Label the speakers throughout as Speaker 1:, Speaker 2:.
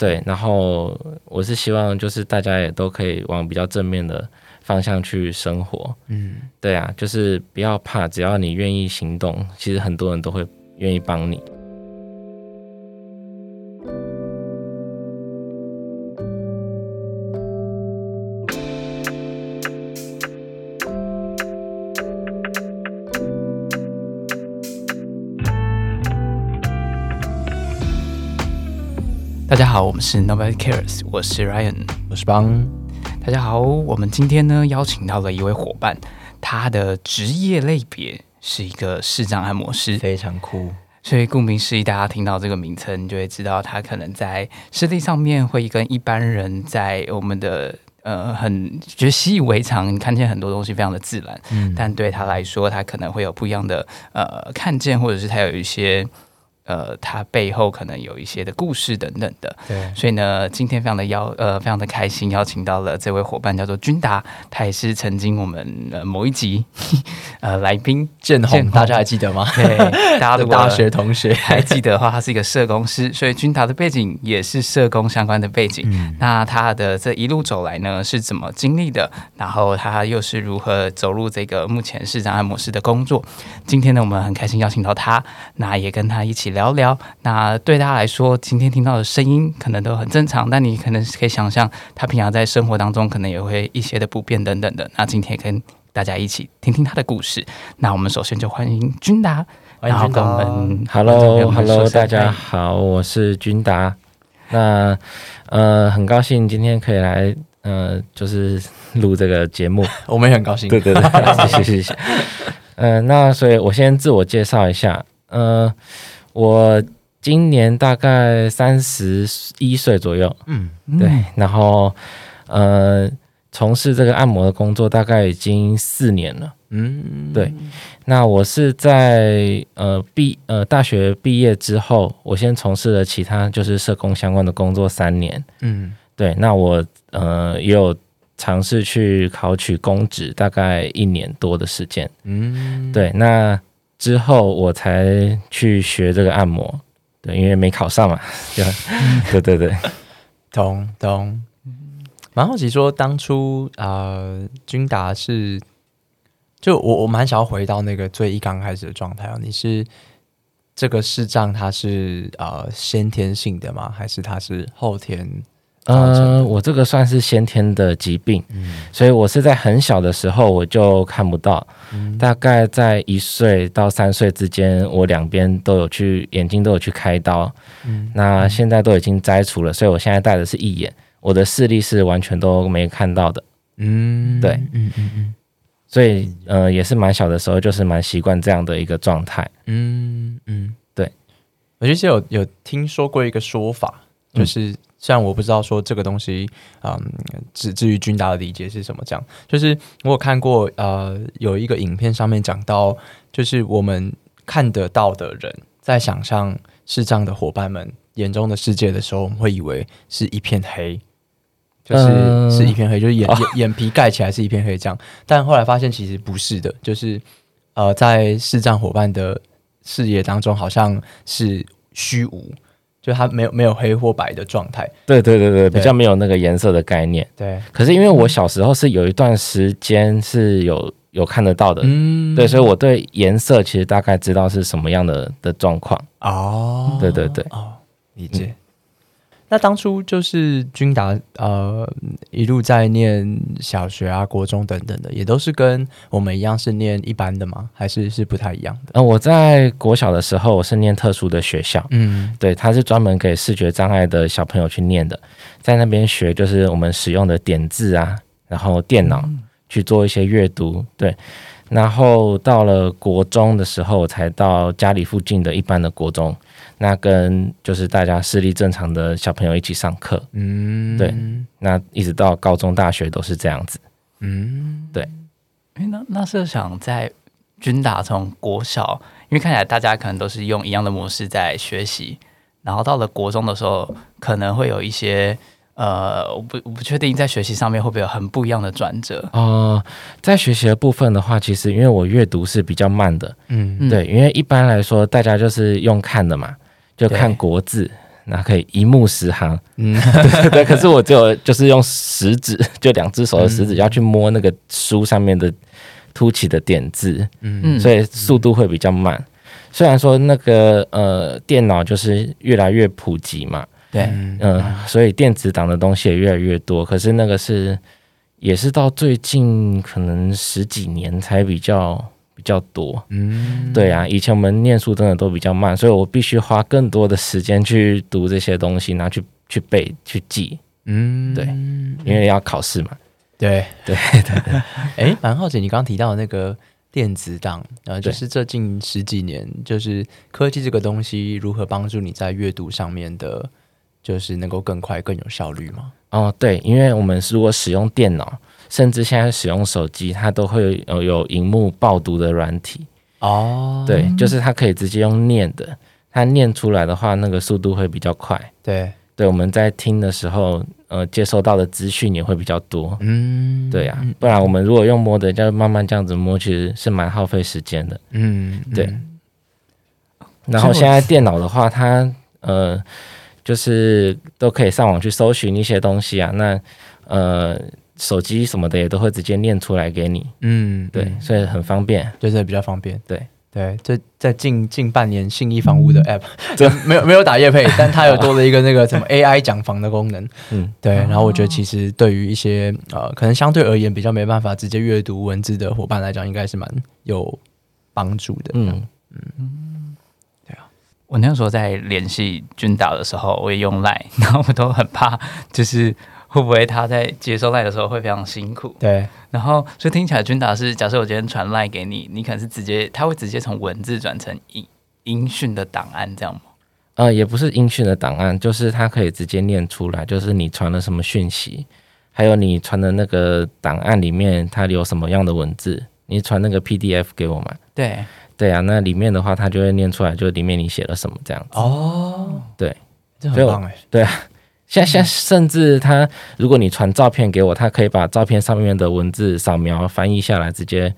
Speaker 1: 对，然后我是希望就是大家也都可以往比较正面的方向去生活。
Speaker 2: 嗯，
Speaker 1: 对啊，就是不要怕，只要你愿意行动，其实很多人都会愿意帮你。
Speaker 2: 家好，我们是 Nobody Cares，我是 Ryan，
Speaker 3: 我是邦。
Speaker 2: 大家好，我们今天呢邀请到了一位伙伴，他的职业类别是一个视障按摩师，
Speaker 3: 非常酷。
Speaker 2: 所以顾名思义，大家听到这个名称就会知道，他可能在视力上面会跟一般人在我们的呃很觉得习以为常，看见很多东西非常的自然，
Speaker 3: 嗯，
Speaker 2: 但对他来说，他可能会有不一样的呃看见，或者是他有一些。呃，他背后可能有一些的故事等等的，
Speaker 3: 对，
Speaker 2: 所以呢，今天非常的邀呃，非常的开心，邀请到了这位伙伴叫做君达，他也是曾经我们呃某一集 呃来宾郑红，
Speaker 3: 大家还记得吗？
Speaker 2: 对大家的
Speaker 3: 大学同学
Speaker 2: 还记得的话，他是一个社工师，所以君达的背景也是社工相关的背景。
Speaker 3: 嗯
Speaker 2: 那他的这一路走来呢，是怎么经历的？然后他又是如何走入这个目前市长按摩师的工作？今天呢，我们很开心邀请到他，那也跟他一起聊聊。那对他来说，今天听到的声音可能都很正常，但你可能可以想象，他平常在生活当中可能也会一些的不便等等的。那今天跟大家一起听听他的故事。那我们首先就欢迎君达，然后跟我们
Speaker 1: Hello，Hello，大家
Speaker 2: 好。
Speaker 1: 我是君达。那呃，很高兴今天可以来呃，就是录这个节目。
Speaker 3: 我们也很高兴。
Speaker 1: 对对对，谢谢谢谢。呃，那所以我先自我介绍一下。呃，我今年大概三十一岁左右。
Speaker 3: 嗯，
Speaker 1: 对，然后呃，从事这个按摩的工作大概已经四年了。
Speaker 3: 嗯，
Speaker 1: 对，那我是在呃毕呃大学毕业之后，我先从事了其他就是社工相关的工作三年。
Speaker 3: 嗯
Speaker 1: 对，那我呃也有尝试去考取公职，大概一年多的时间。
Speaker 3: 嗯，
Speaker 1: 对，那之后我才去学这个按摩。对，因为没考上嘛，对对对对。
Speaker 3: 懂懂。蛮好奇说，当初呃，君达是，就我我蛮想要回到那个最一刚开始的状态哦。你是这个视障，它是呃先天性的吗？还是它是后天？
Speaker 1: 呃，我这个算是先天的疾病，
Speaker 3: 嗯。
Speaker 1: 所以我是在很小的时候我就看不到，
Speaker 3: 嗯。
Speaker 1: 大概在一岁到三岁之间，我两边都有去眼睛都有去开刀，
Speaker 3: 嗯。
Speaker 1: 那现在都已经摘除了，所以我现在戴的是一眼，我的视力是完全都没看到的，
Speaker 3: 嗯。
Speaker 1: 对。
Speaker 3: 嗯嗯嗯。
Speaker 1: 所以呃也是蛮小的时候就是蛮习惯这样的一个状态。
Speaker 3: 嗯嗯，
Speaker 1: 对。
Speaker 3: 我其实有有听说过一个说法，
Speaker 1: 嗯
Speaker 3: 就是、虽然我不知道说这个东西，嗯，至至于君达的理解是什么，这样，就是我有看过呃有一个影片上面讲到，就是我们看得到的人在想象视障的伙伴们眼中的世界的时候，我们会以为是一片黑。就是、
Speaker 1: 嗯。
Speaker 3: 是一片黑，就是眼 眼皮盖起来是一片黑这样，但后来发现其实不是的，就是呃，在视障伙伴的视野当中，好像是虚无，就它没有没有黑或白的状态。
Speaker 1: 对对对对，
Speaker 3: 对
Speaker 1: 比较没有那个颜色的概念。
Speaker 3: 对，
Speaker 1: 可是因为我小时候是有一段时间是有有看得到的，
Speaker 3: 嗯
Speaker 1: 对，所以我对颜色其实大概知道是什么样的的状况。
Speaker 3: 哦，
Speaker 1: 对对对
Speaker 3: 哦，理解。那当初就是君达呃一路在念小学啊、国中等等的，也都是跟我们一样是念一般的吗？还是是不太一样的？
Speaker 1: 呃，我在国小的时候，我是念特殊的学校，
Speaker 3: 嗯
Speaker 1: 对，它是专门给视觉障碍的小朋友去念的，在那边学就是我们使用的点字啊，然后电脑去做一些阅读，对。然后到了国中的时候，才到家里附近的一般的国中，那跟就是大家视力正常的小朋友一起上课，
Speaker 3: 嗯，
Speaker 1: 对那一直到高中、大学都是这样子。
Speaker 3: 嗯，
Speaker 2: 诶那那是想在军打从国小，因为看起来大家可能都是用一样的模式在学习，然后到了国中的时候，可能会有一些呃，我不我不确定在学习上面会不会有很不一样的转折。
Speaker 1: 哦、在学习的部分的话，其实因为我阅读是比较慢的，
Speaker 3: 嗯
Speaker 2: 嗯。
Speaker 1: 对，因为一般来说大家就是用看的嘛，就看
Speaker 2: 对
Speaker 1: 国字，那可以一目十行，
Speaker 3: 嗯，
Speaker 1: 对对。可是我只有就是用食指，就两只手的食指要去摸那个书上面的凸起的点字，
Speaker 2: 嗯。
Speaker 1: 所以速度会比较慢。虽然说那个呃电脑就是越来越普及嘛，
Speaker 2: 对，
Speaker 1: 嗯、所以电子档的东西也越来越多，可是那个是也是到最近可能十几年才比较比较多。
Speaker 3: 嗯，
Speaker 1: 对啊，以前我们念书真的都比较慢，所以我必须花更多的时间去读这些东西，然后去去背、去记，
Speaker 3: 嗯，
Speaker 1: 对因为要考试嘛。
Speaker 3: 对
Speaker 1: 对
Speaker 3: 对 对。哎，蛮好奇你刚刚提到的那个电子档，然呃，就是这近十几年，就是科技这个东西如何帮助你在阅读上面的，就是能够更快、更有效率吗？
Speaker 1: 哦，对，因为我们如果使用电脑，甚至现在使用手机，它都会有有荧幕爆读的软体。
Speaker 3: 哦，
Speaker 1: 对，就是它可以直接用念的，它念出来的话，那个速度会比较快。
Speaker 3: 对，
Speaker 1: 对，我们在听的时候，呃，接收到的资讯也会比较多。
Speaker 3: 嗯，
Speaker 1: 对呀、不然我们如果用摸的，就慢慢这样子摸，其实是蛮耗费时间的。
Speaker 3: 嗯，
Speaker 1: 对
Speaker 3: 嗯
Speaker 1: 然后现在电脑的话，它呃，就是都可以上网去搜寻一些东西啊。那呃，手机什么的也都会直接念出来给你。
Speaker 3: 嗯，
Speaker 1: 对，
Speaker 3: 嗯
Speaker 1: 所以很方便。
Speaker 3: 就是比较方便。
Speaker 1: 对
Speaker 3: 对，这在近近半年信义房屋的 App，这 没有没有打叶配，但它有多了一个那个什么 AI 讲房的功能。
Speaker 1: 嗯，
Speaker 3: 对，然后我觉得其实对于一些呃，可能相对而言比较没办法直接阅读文字的伙伴来讲，应该是蛮有帮助的。
Speaker 1: 嗯嗯，
Speaker 2: 我那时候在联系君导的时候，我也用 Line，，然后我都很怕，就是会不会他在接收赖的时候会非常辛苦。
Speaker 3: 对，
Speaker 2: 然后，所以听起来君达是，假设我今天传赖给你，你可能是直接，他会直接从文字转成音音讯的档案，这样吗？
Speaker 1: 呃，也不是音讯的档案，就是它可以直接念出来，就是你传了什么讯息，还有你传的那个档案里面它有什么样的文字，你传那个 PDF 给我嘛？
Speaker 2: 对，
Speaker 1: 对啊，那里面的话它就会念出来，就里面你写了什么这样子。
Speaker 3: 哦，
Speaker 1: 对，
Speaker 3: 这很棒哎。
Speaker 1: 现在现在甚至他，如果你传照片给我，他可以把照片上面的文字扫描翻译下来，直接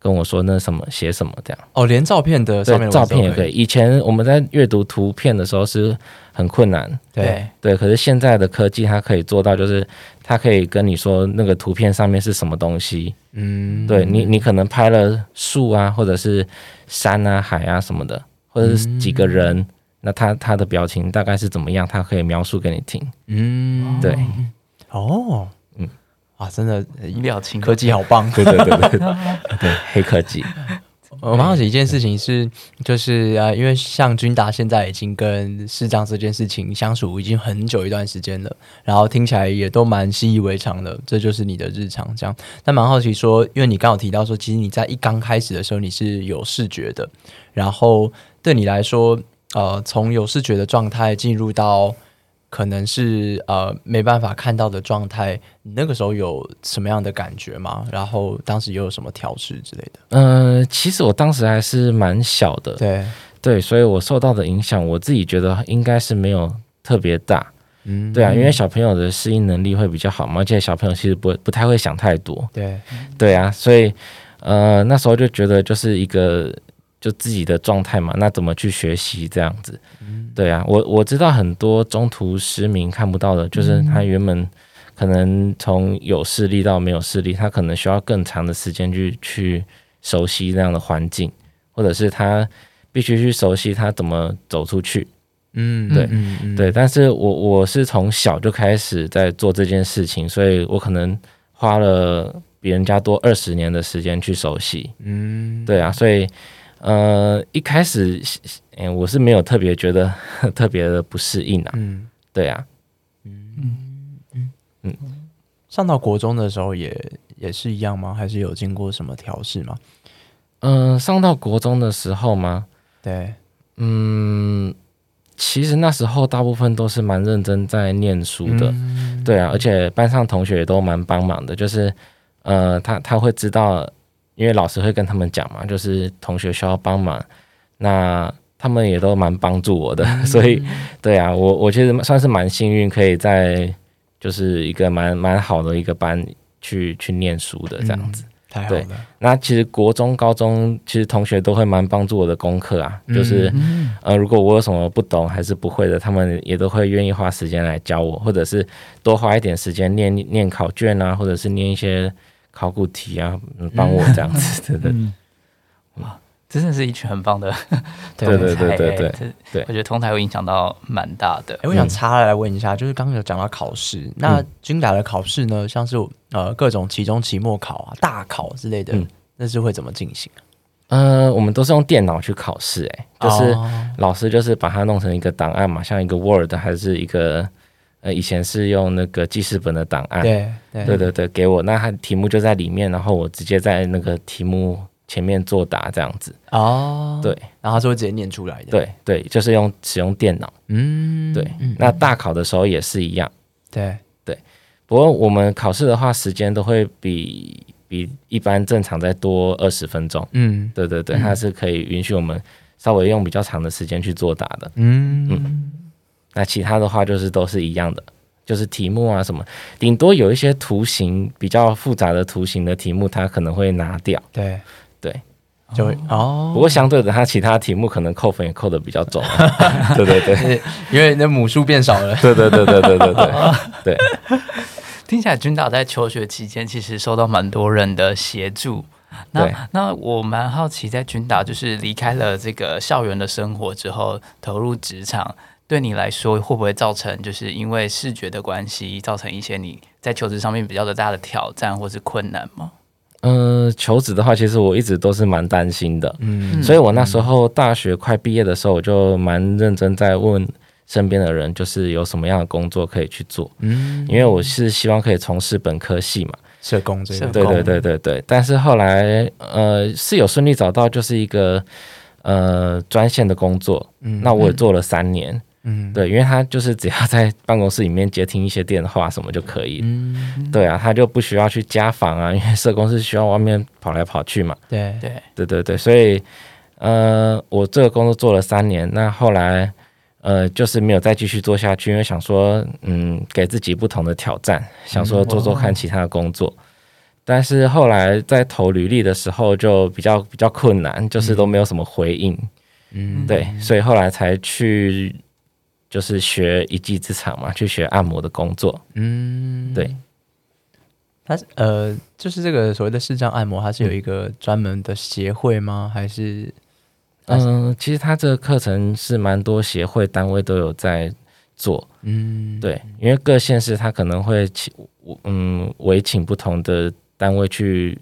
Speaker 1: 跟我说那什么写什么这样。
Speaker 3: 哦，连照片的上面
Speaker 1: 对，照片也可以。。以前我们在阅读图片的时候是很困难，
Speaker 3: 对，
Speaker 1: 对，可是现在的科技它可以做到，就是它可以跟你说那个图片上面是什么东西。
Speaker 3: 嗯，
Speaker 1: 对你，你可能拍了树啊，或者是山啊、海啊什么的，或者是几个人，那他他的表情大概是怎么样，他可以描述给你听。
Speaker 3: 嗯，
Speaker 1: 对，
Speaker 3: 哦，嗯
Speaker 1: 嗯，
Speaker 3: 啊，真的呃
Speaker 2: 表情
Speaker 3: 科技好棒。
Speaker 1: 对对对对 对，黑科技。
Speaker 3: 我蛮好奇一件事情是，就是呃，因为像君达现在已经跟视障这件事情相处已经很久一段时间了，然后听起来也都蛮习以为常的，这就是你的日常这样。但蛮好奇说，因为你刚好提到说，其实你在一刚开始的时候你是有视觉的，然后对你来说，呃，从有视觉的状态进入到可能是呃没办法看到的状态，你那个时候有什么样的感觉吗？然后当时又有什么调试之类的？
Speaker 1: 嗯、其实我当时还是蛮小的，
Speaker 3: 对，
Speaker 1: 对，所以我受到的影响，我自己觉得应该是没有特别大。
Speaker 3: 嗯
Speaker 1: 对啊，因为小朋友的适应能力会比较好嘛，而且小朋友其实不不太会想太多。
Speaker 3: 对，
Speaker 1: 对啊，所以呃那时候就觉得就是一个就自己的状态嘛，那怎么去学习这样子？对啊，我我知道很多中途失明看不到的，就是他原本可能从有视力到没有视力，他可能需要更长的时间去去熟悉那样的环境，或者是他必须去熟悉他怎么走出去。
Speaker 3: 嗯，
Speaker 1: 对
Speaker 3: 嗯嗯
Speaker 1: 对，但是我我是从小就开始在做这件事情，所以我可能花了比人家多二十年的时间去熟悉。
Speaker 3: 嗯，
Speaker 1: 对啊，所以呃一开始，哎、我是没有特别觉得 特别的不适应啊。
Speaker 3: 嗯，
Speaker 1: 对啊，嗯嗯嗯
Speaker 3: 上到国中的时候也也是一样吗？还是有经过什么调试吗？
Speaker 1: 嗯、上到国中的时候吗？
Speaker 3: 对，
Speaker 1: 嗯，其实那时候大部分都是蛮认真在念书的。
Speaker 3: 嗯
Speaker 1: 对啊，而且班上同学也都蛮帮忙的，就是呃，他他会知道，因为老师会跟他们讲嘛，就是同学需要帮忙，那他们也都蛮帮助我的，所以对啊，我我觉得算是蛮幸运，可以在就是一个蛮蛮好的一个班去去念书的这样子。对
Speaker 3: 太好了，
Speaker 1: 那其实国中、高中其实同学都会蛮帮助我的功课啊，
Speaker 3: 嗯
Speaker 1: 就是、呃，如果我有什么不懂还是不会的，他们也都会愿意花时间来教我，或者是多花一点时间念念考卷啊，或者是念一些考古题啊，嗯帮我这样子，对对
Speaker 2: 嗯，哇，真的是一群很棒的
Speaker 1: 对对对对对
Speaker 2: 我觉得通台会影响到蛮大的。
Speaker 3: 哎、。我想插来问一下，就是刚刚有讲到考试，那
Speaker 1: 嗯。
Speaker 3: 军打的考试呢，像是呃各种期中、期末考啊、大考之类的，
Speaker 1: 嗯。
Speaker 3: 那是会怎么进行？
Speaker 1: 呃，我们都是用电脑去考试，哎，就是
Speaker 3: 哦。
Speaker 1: 老师就是把它弄成一个档案嘛，像一个 Word 还是一个呃以前是用那个记事本的档案，
Speaker 3: 对对
Speaker 1: 对对对，给我，那它题目就在里面，然后我直接在那个题目前面作答这样子。
Speaker 3: 哦，
Speaker 1: 对，
Speaker 3: 然后他是会直接念出来的，，
Speaker 1: 对对，就是用使用电脑。
Speaker 3: 嗯，
Speaker 1: 对，
Speaker 3: 嗯
Speaker 1: 那大考的时候也是一样。
Speaker 3: 对，
Speaker 1: 不过我们考试的话，时间都会比比一般正常再多二十分钟。
Speaker 3: 嗯
Speaker 1: 对对对，它是可以允许我们稍微用比较长的时间去作答的。
Speaker 3: 嗯
Speaker 1: 那其他的话就是都是一样的，就是题目啊什么，顶多有一些图形比较复杂的图形的题目，它可能会拿掉。
Speaker 3: 对
Speaker 1: 对，
Speaker 3: 就会哦，
Speaker 1: 不过相对的，它其他题目可能扣分也扣的比较重。啊 对对对，
Speaker 3: 因为那母数变少了，
Speaker 1: 对对对对对对对 对。
Speaker 2: 听起来君导在求学期间其实受到蛮多人的协助。那
Speaker 1: 对
Speaker 2: 那我蛮好奇，在君导就是离开了这个校园的生活之后，投入职场，对你来说会不会造成就是因为视觉的关系，造成一些你在求职上面比较的大的挑战或是困难吗？
Speaker 1: 嗯、求职的话，其实我一直都是蛮担心的，
Speaker 3: 嗯
Speaker 1: 所以我那时候大学快毕业的时候，我就蛮认真在问身边的人，就是有什么样的工作可以去做，
Speaker 3: 嗯，
Speaker 1: 因为我是希望可以从事本科系嘛。
Speaker 3: 社工这个，
Speaker 2: 社工
Speaker 1: 对对对对对，但是后来呃是有顺利找到就是一个呃专线的工作，
Speaker 3: 嗯
Speaker 1: 那我也做了三年，
Speaker 3: 嗯
Speaker 1: 对，因为他就是只要在办公室里面接听一些电话什么就可以，
Speaker 3: 嗯。
Speaker 1: 对啊，他就不需要去家访啊，因为社工是需要外面跑来跑去嘛，
Speaker 3: 对。
Speaker 2: 对，
Speaker 1: 对对对，所以呃我这个工作做了三年，那后来。呃，就是没有再继续做下去，因为想说，嗯，给自己不同的挑战，想说做做看其他的工作。但是后来在投履历的时候就比较比较困难，就是都没有什么回应，
Speaker 3: 嗯。
Speaker 1: 对，所以后来才去就是学一技之长嘛，去学按摩的工作。
Speaker 3: 嗯
Speaker 1: 对，
Speaker 3: 它是呃，就是这个所谓的视障按摩，它是有一个专门的协会吗？还是
Speaker 1: 嗯、其实它这个课程是蛮多协会单位都有在做，
Speaker 3: 嗯，
Speaker 1: 对，因为各县市它可能会请嗯委请不同的单位去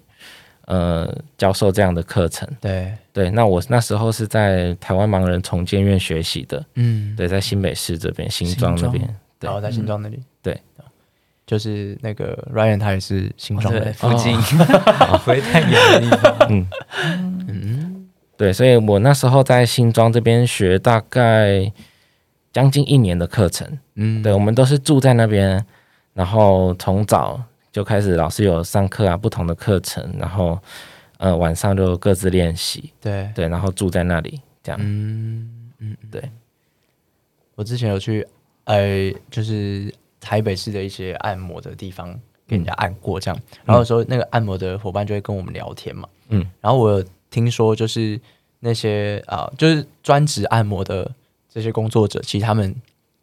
Speaker 1: 呃教授这样的课程。
Speaker 3: 对，
Speaker 1: 对，那我那时候是在台湾盲人重建院学习的，
Speaker 3: 嗯，
Speaker 1: 对，在新北市这边新庄那边，对。
Speaker 3: 然后在新庄那里，
Speaker 1: 对，
Speaker 3: 就是那个 Ryan 他也是新庄，的，
Speaker 2: 附近、不会太远的地方。
Speaker 1: 嗯，
Speaker 3: 嗯。
Speaker 1: 对，所以我那时候在新庄这边学大概将近一年的课程，
Speaker 3: 嗯，
Speaker 1: 对，我们都是住在那边，然后从早就开始老师有上课啊，不同的课程，然后呃晚上就各自练习，
Speaker 3: 对，
Speaker 1: 对，然后住在那里这样，
Speaker 3: 嗯嗯，
Speaker 1: 对。
Speaker 3: 我之前有去，呃，就是台北市的一些按摩的地方给人家按过，这样。然后有时候那个按摩的伙伴就会跟我们聊天嘛，
Speaker 1: 嗯，
Speaker 3: 然后我有听说，就是那些啊、就是专职按摩的这些工作者，其实他们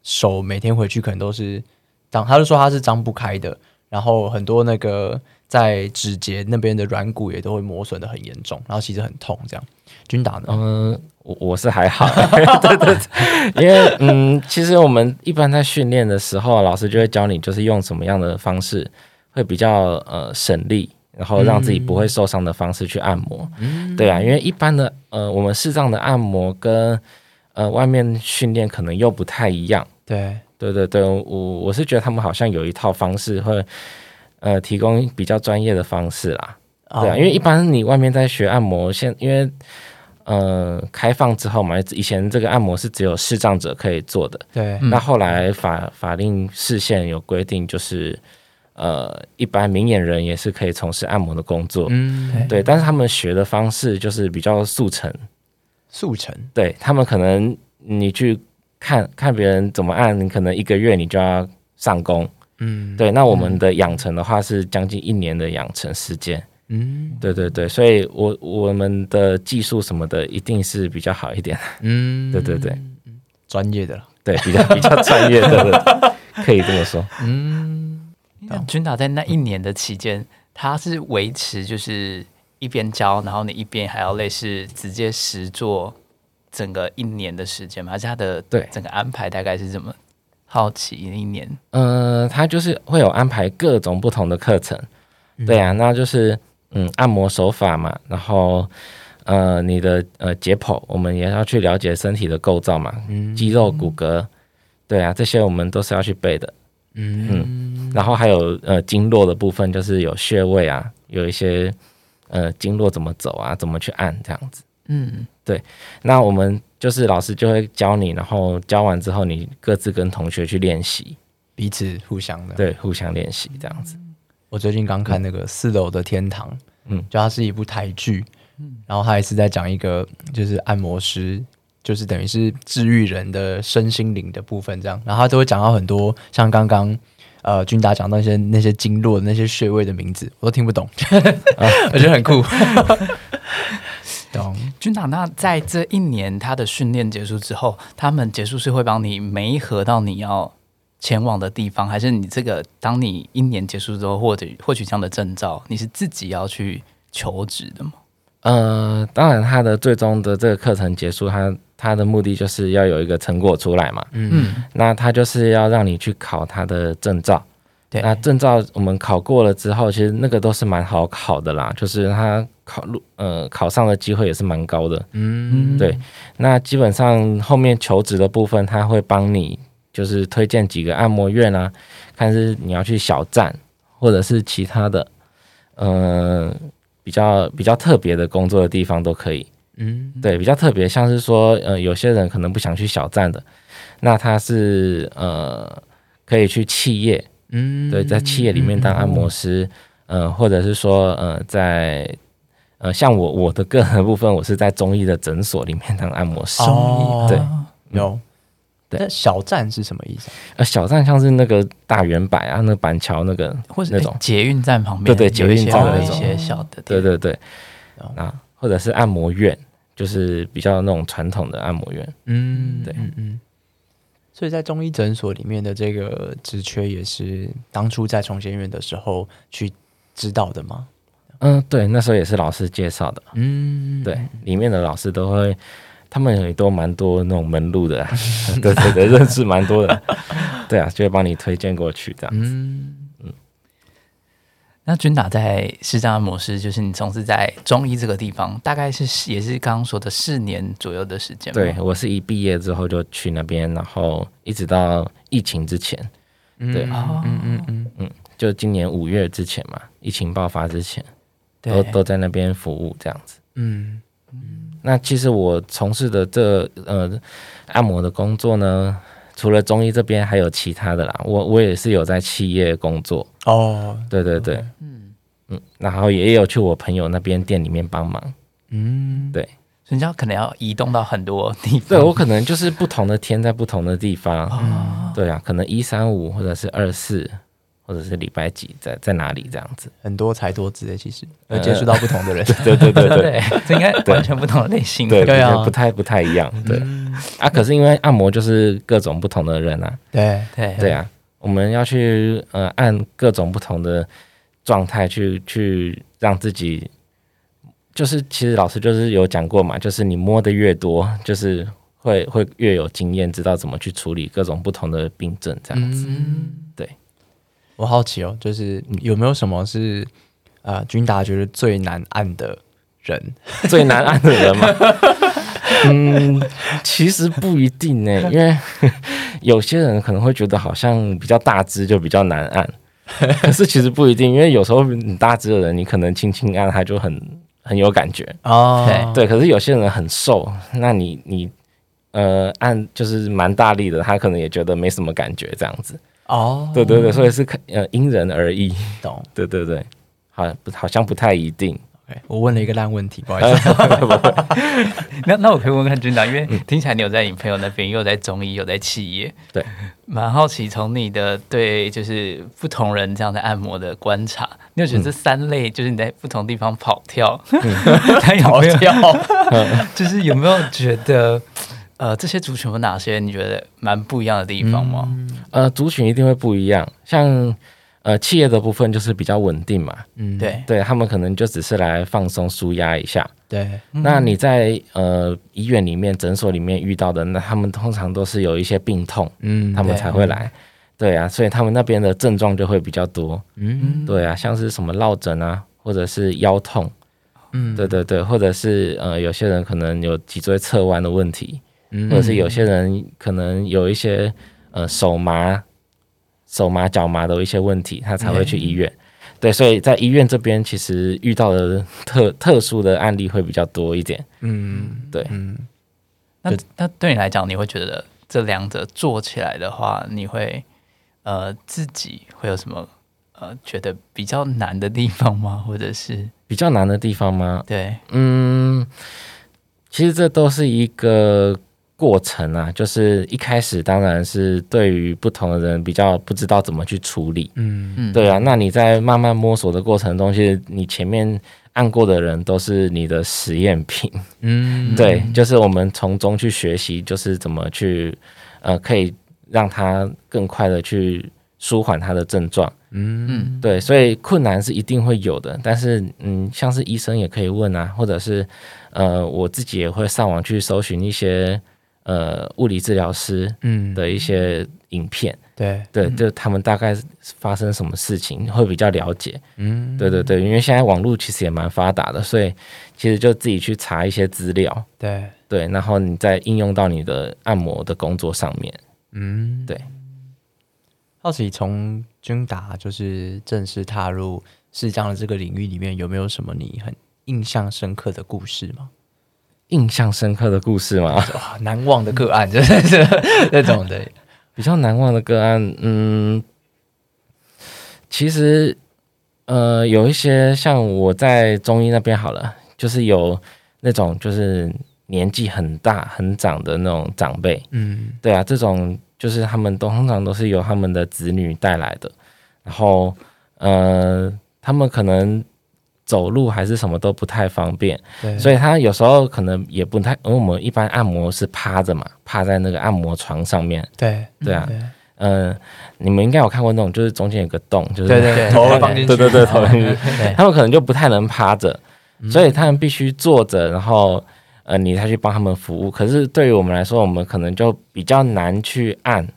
Speaker 3: 手每天回去可能都是张，他就说他是张不开的，然后很多那个在指节那边的软骨也都会磨损的很严重，然后其实很痛。这样，军打呢？
Speaker 1: 嗯、我我是还好，对对对，因为嗯，其实我们一般在训练的时候，老师就会教你就是用什么样的方式会比较呃省力。然后让自己不会受伤的方式去按摩，
Speaker 3: 嗯
Speaker 1: 对啊，因为一般的呃，我们视障的按摩跟呃外面训练可能又不太一样，
Speaker 3: 对，
Speaker 1: 对对对，我我是觉得他们好像有一套方式会呃提供比较专业的方式啦，对啊，
Speaker 3: 哦
Speaker 1: 因为一般你外面在学按摩，现因为呃开放之后嘛，以前这个按摩是只有视障者可以做的，
Speaker 3: 对，
Speaker 2: 嗯。
Speaker 1: 那后来法法令视线有规定，就是呃一般明眼人也是可以从事按摩的工作，
Speaker 3: 嗯，
Speaker 1: 对，但是他们学的方式就是比较速成，
Speaker 3: 速成，
Speaker 1: 对他们可能你去看看别人怎么按，你可能一个月你就要上工。
Speaker 3: 嗯，
Speaker 1: 对，那我们的养成的话是将近一年的养成时间。
Speaker 3: 嗯
Speaker 1: 对对对，所以我我们的技术什么的一定是比较好一点，
Speaker 3: 嗯，
Speaker 1: 对对对，
Speaker 3: 专业的了。
Speaker 1: 对，比较比较专业的，可以这么说。
Speaker 3: 嗯，
Speaker 2: 那君达在那一年的期间，他是维持就是一边教，然后你一边还要类似直接实做整个一年的时间吗？还是他的
Speaker 1: 对。
Speaker 2: 整个安排大概是怎么？好奇一年，
Speaker 1: 呃，他就是会有安排各种不同的课程，对啊，那就是嗯，按摩手法嘛，然后呃，你的呃解剖，我们也要去了解身体的构造嘛，肌肉、骨骼，对啊，这些我们都是要去背的，
Speaker 3: 嗯。
Speaker 1: 然后还有呃经络的部分，就是有穴位啊，有一些呃经络怎么走啊，怎么去按这样子。
Speaker 2: 嗯，对
Speaker 1: 那我们就是老师就会教你，然后教完之后，你各自跟同学去练习，
Speaker 3: 彼此互相的。
Speaker 1: 对，互相练习这样子。
Speaker 3: 我最近刚看那个《四楼的天堂》，嗯。
Speaker 1: 嗯，
Speaker 3: 就它是一部台剧，嗯。然后它也是在讲一个就是按摩师，就是等于是治愈人的身心灵的部分这样，然后他都会讲到很多像刚刚呃君达讲到那些那些经络的那些穴位的名字，我都听不懂，我觉得很酷。懂，
Speaker 2: 君长，那在这一年他的训练结束之后，他们结束是会帮你媒合到你要前往的地方，还是你这个当你一年结束之后获得获取这样的证照，你是自己要去求职的吗？
Speaker 1: 呃，当然，他的最终的这个课程结束，他他的目的就是要有一个成果出来嘛。
Speaker 3: 嗯
Speaker 1: 那他就是要让你去考他的证照。
Speaker 2: 对
Speaker 1: 那证照我们考过了之后，其实那个都是蛮好考的啦，就是他考录呃考上的机会也是蛮高的。
Speaker 3: 嗯
Speaker 1: 对，那基本上后面求职的部分，他会帮你就是推荐几个按摩院啊，看是你要去小站或者是其他的，呃，比较比较特别的工作的地方都可以。
Speaker 3: 嗯
Speaker 1: 对，比较特别，像是说，呃，有些人可能不想去小站的，那他是呃可以去企业，
Speaker 3: 嗯
Speaker 1: 对，在企业里面当按摩师，呃，或者是说，呃，在呃，像我我的个人的部分，我是在中医的诊所里面当按摩师。
Speaker 3: 哦
Speaker 1: 对，
Speaker 3: 有。
Speaker 1: 对
Speaker 3: 那小站是什么意思啊？
Speaker 1: 呃，小站像是那个大圆柏啊，那个板桥那个，
Speaker 2: 或者
Speaker 1: 那种
Speaker 2: 捷运站旁边，
Speaker 1: 对对捷运站
Speaker 3: 那种
Speaker 2: 些小的店，
Speaker 1: 对对对
Speaker 3: 哦，
Speaker 1: 啊，或者是按摩院，就是比较那种传统的按摩院。
Speaker 3: 嗯，
Speaker 1: 对
Speaker 3: 嗯嗯。所以在中医诊所里面的这个职缺，也是当初在重建院的时候去知道的吗？
Speaker 1: 嗯，对，那时候也是老师介绍的。
Speaker 3: 嗯，
Speaker 1: 对，里面的老师都会，他们也都蛮多那种门路的、啊，对对对，认识蛮多的，对啊，就会帮你推荐过去这样。
Speaker 3: 嗯嗯，
Speaker 2: 那君达在视障的模式，就是你从事在中医这个地方，大概是也是刚刚说的四年左右的时间。
Speaker 1: 对我是一毕业之后就去那边，然后一直到疫情之前，对。
Speaker 2: 嗯，
Speaker 3: 嗯嗯。嗯，
Speaker 1: 就今年五月之前嘛，疫情爆发之前，都，都在那边服务这样子。
Speaker 3: 嗯。
Speaker 1: 那其实我从事的这呃按摩的工作呢，除了中医这边，还有其他的啦。我我也是有在企业工作，
Speaker 3: 哦，
Speaker 1: 对对对，嗯。嗯，然后也有去我朋友那边店里面帮忙。
Speaker 3: 嗯，
Speaker 2: 所以你要可能要移动到很多地方。
Speaker 1: 对我可能就是不同的天在不同的地方，
Speaker 2: 哦，
Speaker 1: 对啊，可能一三五或者是二四，或者是礼拜几在在哪里这样子。
Speaker 3: 很多才多姿的，其实要接触到不同的人。
Speaker 1: 对对对对
Speaker 2: 对，这应该完全不同的类型。
Speaker 1: 对，
Speaker 3: 对啊
Speaker 1: 不不太不太一样。对
Speaker 3: 嗯
Speaker 1: 啊，可是因为按摩就是各种不同的人啊，
Speaker 3: 对，
Speaker 2: 对
Speaker 1: 对啊，我们要去呃按各种不同的状态去去让自己，就是其实老师就是有讲过嘛，就是你摸的越多，就是会会越有经验，知道怎么去处理各种不同的病症这样子。
Speaker 3: 嗯，
Speaker 1: 对。
Speaker 3: 我好奇哦，就是有没有什么是呃，君达觉得最难按的人？
Speaker 1: 最难按的人吗，嗯，其实不一定呢，因为有些人可能会觉得好像比较大只就比较难按，可是其实不一定，因为有时候你大只的人，你可能轻轻按他就很很有感觉，
Speaker 3: 哦
Speaker 2: 对
Speaker 1: 对。可是有些人很瘦，那你你呃按就是蛮大力的，他可能也觉得没什么感觉这样子。
Speaker 3: 哦，
Speaker 1: 对对对，所以是看呃因人而异。
Speaker 3: 懂。
Speaker 1: 对对对，好不好像不太一定。
Speaker 3: 我问了一个烂问题，不好意思。
Speaker 2: 那那我可以问问看军长，因为听起来你有在你朋友那边，又有在中医，有在企业，
Speaker 1: 对，
Speaker 2: 蛮好奇从你的对就是不同人这样的按摩的观察，你有觉得这三类就是你在不同地方跑跳，他有没有
Speaker 3: 跳，
Speaker 2: 就是有没有觉得呃这些族群有哪些你觉得蛮不一样的地方吗？
Speaker 1: 呃，族群一定会不一样，像呃企业的部分就是比较稳定嘛，
Speaker 3: 嗯，
Speaker 2: 对，
Speaker 1: 对他们可能就只是来放松舒压一下。
Speaker 3: 对，
Speaker 1: 那你在呃医院里面、诊所里面遇到的，那他们通常都是有一些病痛，
Speaker 3: 嗯
Speaker 1: 他们才会来。对。啊，所以他们那边的症状就会比较多。
Speaker 3: 嗯。
Speaker 1: 对啊，像是什么落枕啊，或者是腰痛，
Speaker 3: 嗯。
Speaker 1: 对对对，或者是呃有些人可能有脊椎侧弯的问题，
Speaker 3: 嗯
Speaker 1: 或者是有些人可能有一些呃手麻、手麻、脚麻的一些问题，他才会去医院。对，所以在医院这边其实遇到的特特殊的案例会比较多一点。
Speaker 3: 嗯
Speaker 1: 对，
Speaker 3: 嗯
Speaker 2: 那那对你来讲，你会觉得这两者做起来的话，你会呃自己会有什么呃觉得比较难的地方吗？或者是
Speaker 1: 比较难的地方吗？
Speaker 2: 对
Speaker 1: 嗯，其实这都是一个过程啊，就是一开始当然是对于不同的人比较不知道怎么去处理。
Speaker 3: 嗯
Speaker 2: 嗯
Speaker 1: 对啊，那你在慢慢摸索的过程中，其实你前面按过的人都是你的实验品。
Speaker 3: 嗯
Speaker 1: 对，就是我们从中去学习，就是怎么去呃，可以让他更快的去舒缓他的症状。
Speaker 3: 嗯
Speaker 2: 嗯
Speaker 1: 对，所以困难是一定会有的，但是嗯，像是医生也可以问啊，或者是呃，我自己也会上网去搜寻一些呃物理治疗师
Speaker 3: 嗯
Speaker 1: 的一些影片，
Speaker 3: 对
Speaker 1: 对，就他们大概发生什么事情会比较了解。
Speaker 3: 嗯
Speaker 1: 对对对，因为现在网络其实也蛮发达的，所以其实就自己去查一些资料，
Speaker 3: 对
Speaker 1: 对，然后你再应用到你的按摩的工作上面。
Speaker 3: 嗯
Speaker 1: 对。
Speaker 3: 好奇从君达就是正式踏入视障的这个领域里面，有没有什么你很印象深刻的故事吗？
Speaker 1: 印象深刻的故事吗？
Speaker 3: 哇，难忘的个案，就是 那种的。
Speaker 1: 比较难忘的个案，嗯，其实呃有一些像我在中医那边好了，就是有那种就是年纪很大很长的那种长辈，
Speaker 3: 嗯
Speaker 1: 对啊，这种就是他们都通常都是由他们的子女带来的，然后呃他们可能走路还是什么都不太方便，所以他有时候可能也不太，因为我们一般按摩是趴着嘛，趴在那个按摩床上面，
Speaker 3: 对
Speaker 1: 对啊，
Speaker 3: 对。
Speaker 1: 嗯、你们应该有看过那种，就是中间有个洞，就是
Speaker 3: 对对对，头放进去，
Speaker 1: 对对对头进去。他们可能就不太能趴着，所以他们必须坐着，然后呃你才去帮他们服务。可是对于我们来说，我们可能就比较难去按，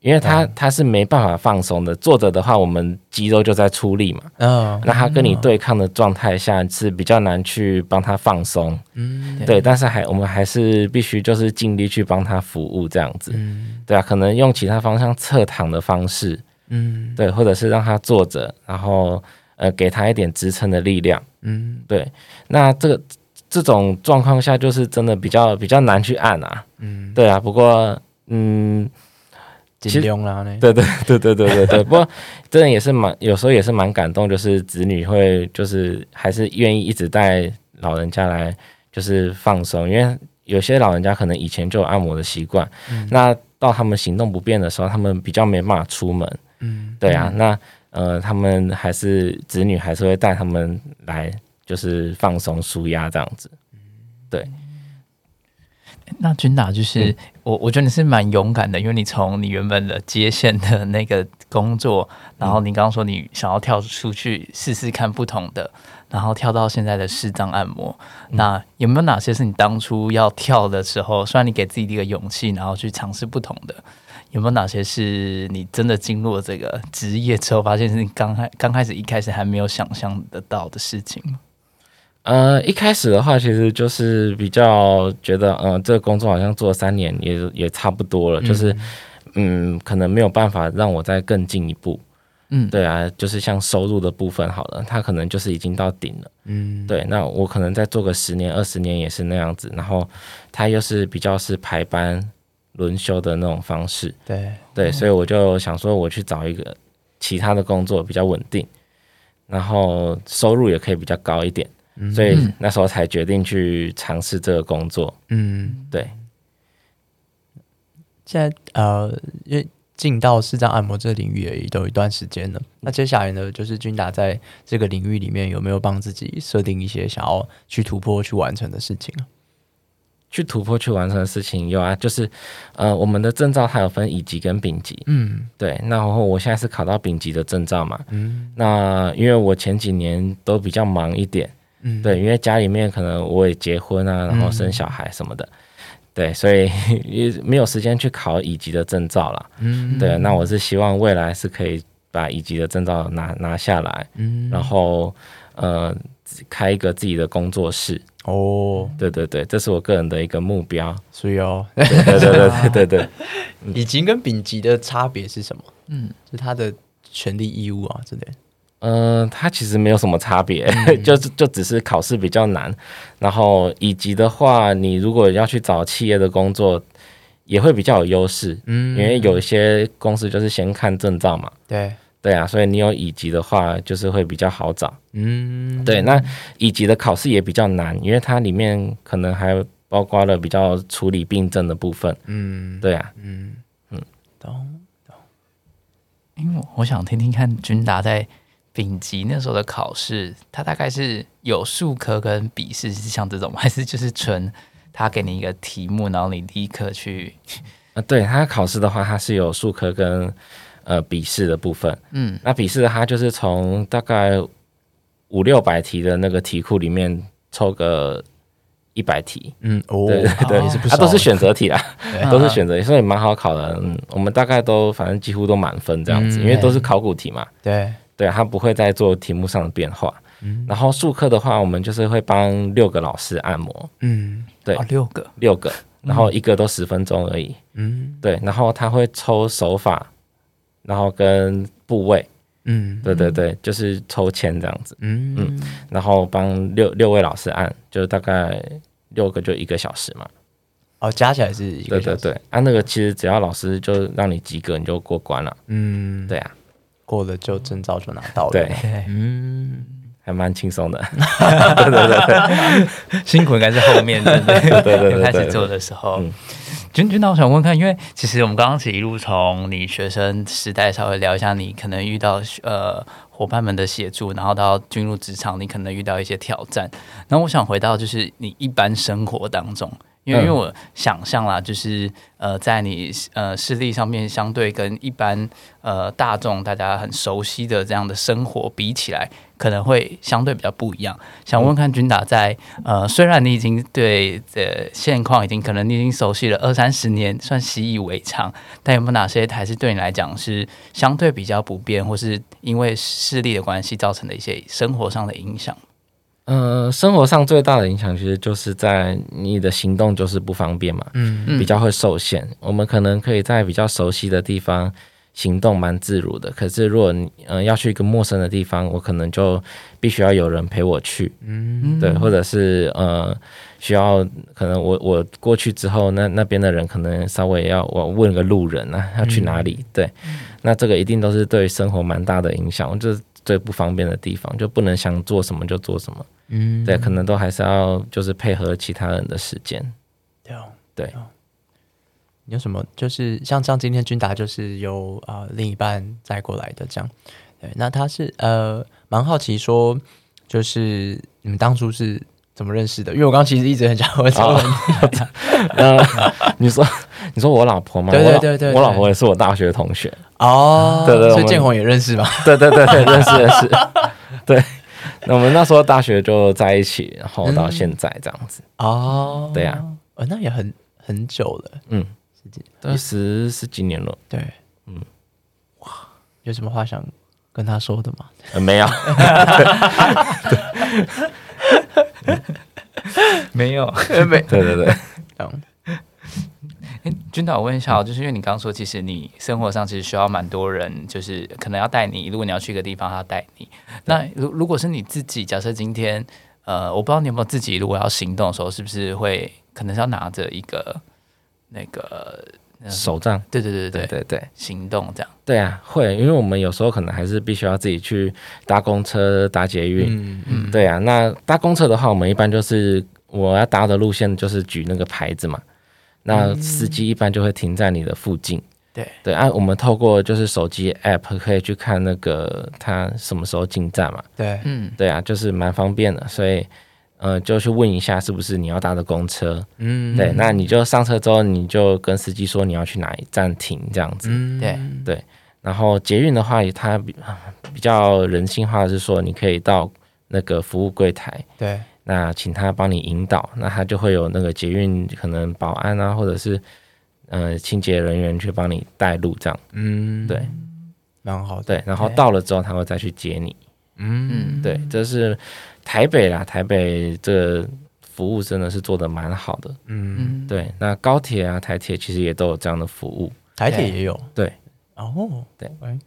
Speaker 1: 因为他他是没办法放松的。坐着的话，我们肌肉就在出力嘛，
Speaker 3: 嗯
Speaker 1: 那他跟你对抗的状态下是比较难去帮他放松。
Speaker 3: 嗯
Speaker 1: 对，但是还我们还是必须就是尽力去帮他服务这样子。
Speaker 3: 嗯
Speaker 1: 对啊，可能用其他方向侧躺的方式，
Speaker 3: 嗯
Speaker 1: 对，或者是让他坐着，然后呃给他一点支撑的力量。
Speaker 3: 嗯
Speaker 1: 对，那这个这种状况下，就是真的比较比较难去按啊。
Speaker 3: 嗯，
Speaker 1: 对啊，不过嗯，
Speaker 3: 尽量啦呢，
Speaker 1: 对对对对对对对，不过真的也是蛮有时候也是蛮感动，就是子女会就是还是愿意一直带老人家来就是放松，因为有些老人家可能以前就有按摩的习惯，那到他们行动不便的时候，他们比较没办法出门。
Speaker 3: 嗯。
Speaker 1: 对啊，那呃，他们还是子女还是会带他们来，就是放松舒压这样子。对。
Speaker 2: 那君达就是、我，我觉得你是蛮勇敢的，因为你从你原本的接线的那个工作，然后你刚刚说你想要跳出去试试看不同的，然后跳到现在的视障按摩。那有没有哪些是你当初要跳的时候，虽然你给自己一个勇气，然后去尝试不同的，有没有哪些是你真的进入了这个职业之后，发现是你刚开刚开始一开始还没有想象得到的事情吗？
Speaker 1: 呃，一开始的话，其实就是比较觉得，呃，这个工作好像做了三年也也差不多了，就是嗯，可能没有办法让我再更进一步。
Speaker 2: 嗯，
Speaker 1: 对啊，就是像收入的部分好了，它可能就是已经到顶了。
Speaker 3: 嗯
Speaker 1: 对，那我可能再做个十年、二十年也是那样子，然后它又是比较是排班轮休的那种方式。
Speaker 3: 对
Speaker 1: 对，所以我就想说，我去找一个其他的工作比较稳定，然后收入也可以比较高一点。所以那时候才决定去尝试这个工作。
Speaker 3: 嗯，
Speaker 1: 对，
Speaker 3: 现在呃，因为进到视障按摩这个领域也都有一段时间了，那接下来呢，就是君达在这个领域里面有没有帮自己设定一些想要去突破、去完成的事情啊？
Speaker 1: 去突破、去完成的事情有啊，就是呃，我们的证照它有分乙级跟丙级。
Speaker 3: 嗯
Speaker 1: 对，那然后我现在是考到丙级的证照嘛。
Speaker 3: 嗯
Speaker 1: 那因为我前几年都比较忙一点，
Speaker 3: 嗯，
Speaker 1: 对，因为家里面可能我也结婚啊，然后生小孩什么的，对，所以 也没有时间去考乙级的证照了。
Speaker 3: 嗯
Speaker 1: 对，那我是希望未来是可以把乙级的证照拿拿下来，
Speaker 3: 嗯
Speaker 1: 然后呃开一个自己的工作室。
Speaker 3: 哦，
Speaker 1: 对对对，这是我个人的一个目标。
Speaker 3: 所以哦，
Speaker 1: 对对对对对对，
Speaker 3: 乙级跟丙级的差别是什么？
Speaker 2: 嗯，
Speaker 3: 是他的权利义务啊之类的。
Speaker 1: 嗯、它其实没有什么差别，就是就只是考试比较难。然后乙级的话，你如果要去找企业的工作，也会比较有优势，
Speaker 3: 嗯
Speaker 1: 因为有一些公司就是先看证照嘛。
Speaker 3: 对，
Speaker 1: 对啊，所以你有乙级的话，就是会比较好找。
Speaker 3: 嗯，
Speaker 1: 对，那乙级的考试也比较难，因为它里面可能还包括了比较处理病症的部分。
Speaker 3: 嗯
Speaker 1: 对啊，
Speaker 3: 嗯嗯，懂懂。
Speaker 2: 因为我想听听看君达在丙级那时候的考试，它大概是有数科跟笔试是像这种？还是就是纯他给你一个题目，然后你立刻去
Speaker 1: 啊，对他考试的话，它是有数科跟呃笔试的部分。
Speaker 2: 嗯
Speaker 1: 那笔试它就是从大概五六百题的那个题库里面抽个一百题，
Speaker 3: 嗯哦，
Speaker 1: 对对 对，都是选择题啦，
Speaker 2: 对
Speaker 1: 都是选择题，所以蛮好考的。嗯，我们大概都反正几乎都满分这样子，
Speaker 3: 嗯
Speaker 1: 因为都是考古题嘛。
Speaker 3: 对，
Speaker 1: 对，它不会再做题目上的变化。嗯然后术课的话，我们就是会帮六个老师按摩，
Speaker 3: 嗯
Speaker 1: 对
Speaker 2: 哦六个
Speaker 1: 六个，然后一个都十分钟而已。
Speaker 3: 嗯
Speaker 1: 对，然后他会抽手法，然后跟部位，
Speaker 3: 嗯
Speaker 1: 对对对，就是抽签这样子，
Speaker 3: 嗯嗯
Speaker 1: 然后帮六六位老师按，就大概六个就一个小时嘛。
Speaker 3: 哦，加起来是一个小时，
Speaker 1: 对对对，啊，那个其实只要老师就让你及格，你就过关了。
Speaker 3: 嗯，
Speaker 1: 对啊，
Speaker 3: 过了就证照就拿到了，
Speaker 1: 对，
Speaker 2: 对，
Speaker 3: 嗯，
Speaker 1: 还蛮轻松的。
Speaker 2: 对对对辛苦应该是后面对不对？
Speaker 1: 对对对对
Speaker 2: 开始做的时候
Speaker 1: 嗯。
Speaker 2: 君君，那我想问看，因为其实我们刚刚是一路从你学生时代稍微聊一下，你可能遇到呃伙伴们的协助，然后到进入职场，你可能遇到一些挑战。然后我想回到就是你一般生活当中，因为
Speaker 1: 嗯
Speaker 2: 因为我想象啦，就是呃在你呃视力上面相对跟一般呃大众大家很熟悉的这样的生活比起来，可能会相对比较不一样。想问看君达在呃，虽然你已经对的现况已经可能你已经熟悉了二三十年，算习以为常，但有没有哪些还是对你来讲是相对比较不便，或是因为视力的关系造成的一些生活上的影响？
Speaker 1: 呃，生活上最大的影响其实就是在你的行动就是不方便嘛，
Speaker 3: 嗯
Speaker 2: 嗯
Speaker 1: 比较会受限。我们可能可以在比较熟悉的地方行动蛮自如的，可是如果你呃要去一个陌生的地方，我可能就必须要有人陪我去，
Speaker 3: 嗯
Speaker 1: 对，或者是呃需要可能我我过去之后，那那边的人可能稍微要我问个路人啊，要去哪里？对，那这个一定都是对生活蛮大的影响，就是最不方便的地方，就不能想做什么就做什么。
Speaker 3: 嗯
Speaker 1: 对，可能都还是要就是配合其他人的时间。
Speaker 3: 对哦
Speaker 1: 对
Speaker 3: 有什么就是像像今天君达就是由啊、呃另一半载过来的这样，对，那他是呃蛮好奇说，就是你们当初是怎么认识的？因为我刚刚其实一直很想问这个问题，
Speaker 1: 呃，你说你说我老婆吗？
Speaker 3: 对对对对对
Speaker 1: 我老婆也是我大学同学。
Speaker 3: 哦，
Speaker 1: 对对我们
Speaker 3: 所以建宏也认识吗？
Speaker 1: 对对对对，认识认识。对，那我们那时候大学就在一起，然后到现在这样子，
Speaker 3: 哦，
Speaker 1: 对呀
Speaker 3: 哦，那也很很久了，
Speaker 1: 嗯，
Speaker 3: 十几
Speaker 1: 都十十几年了。
Speaker 3: 对，嗯，哇，有什么话想跟他说的吗？
Speaker 1: 呃、没有，
Speaker 2: 没有。
Speaker 3: 没，
Speaker 1: 对对对，
Speaker 3: 嗯
Speaker 2: 诶君导，我问一下哦，就是因为你刚刚说，其实你生活上其实需要蛮多人，就是可能要带你。如果你要去一个地方，他要带你。那如如果是你自己，假设今天，呃，我不知道你有没有自己，如果要行动的时候，是不是会可能是要拿着一个那个嗯
Speaker 1: 手杖。
Speaker 2: 对对对对对，
Speaker 1: 对对对
Speaker 2: 行动这样。
Speaker 1: 对啊，会，因为我们有时候可能还是必须要自己去搭公车、搭捷运。
Speaker 3: 嗯嗯
Speaker 1: 对啊，那搭公车的话，我们一般就是我要搭的路线就是举那个牌子嘛，那司机一般就会停在你的附近。
Speaker 2: 对
Speaker 1: 对啊，我们透过就是手机 app 可以去看那个他什么时候进站嘛。
Speaker 3: 对，
Speaker 2: 嗯，
Speaker 1: 对啊，就是蛮方便的，所以呃，就去问一下是不是你要搭的公车。
Speaker 3: 嗯
Speaker 1: 对，那你就上车之后，你就跟司机说你要去哪一站停这样子。
Speaker 3: 嗯
Speaker 2: 对
Speaker 1: 然后捷运的话，它比比较人性化的是说，你可以到那个服务柜台，
Speaker 3: 对，
Speaker 1: 那请他帮你引导，那他就会有那个捷运可能保安啊，或者是呃清洁人员去帮你带路这样。
Speaker 3: 嗯。
Speaker 1: 对。
Speaker 3: 蛮好的，
Speaker 1: 对，然后到了之后，他会再去接你。
Speaker 3: 嗯。
Speaker 1: 对，这是台北啦，台北这个服务真的是做的蛮好的。
Speaker 3: 嗯，
Speaker 2: 嗯，
Speaker 1: 对，那高铁啊、台铁其实也都有这样的服务。
Speaker 3: 台铁也有，
Speaker 1: 对，
Speaker 3: 哦，
Speaker 1: 对。
Speaker 3: 哎，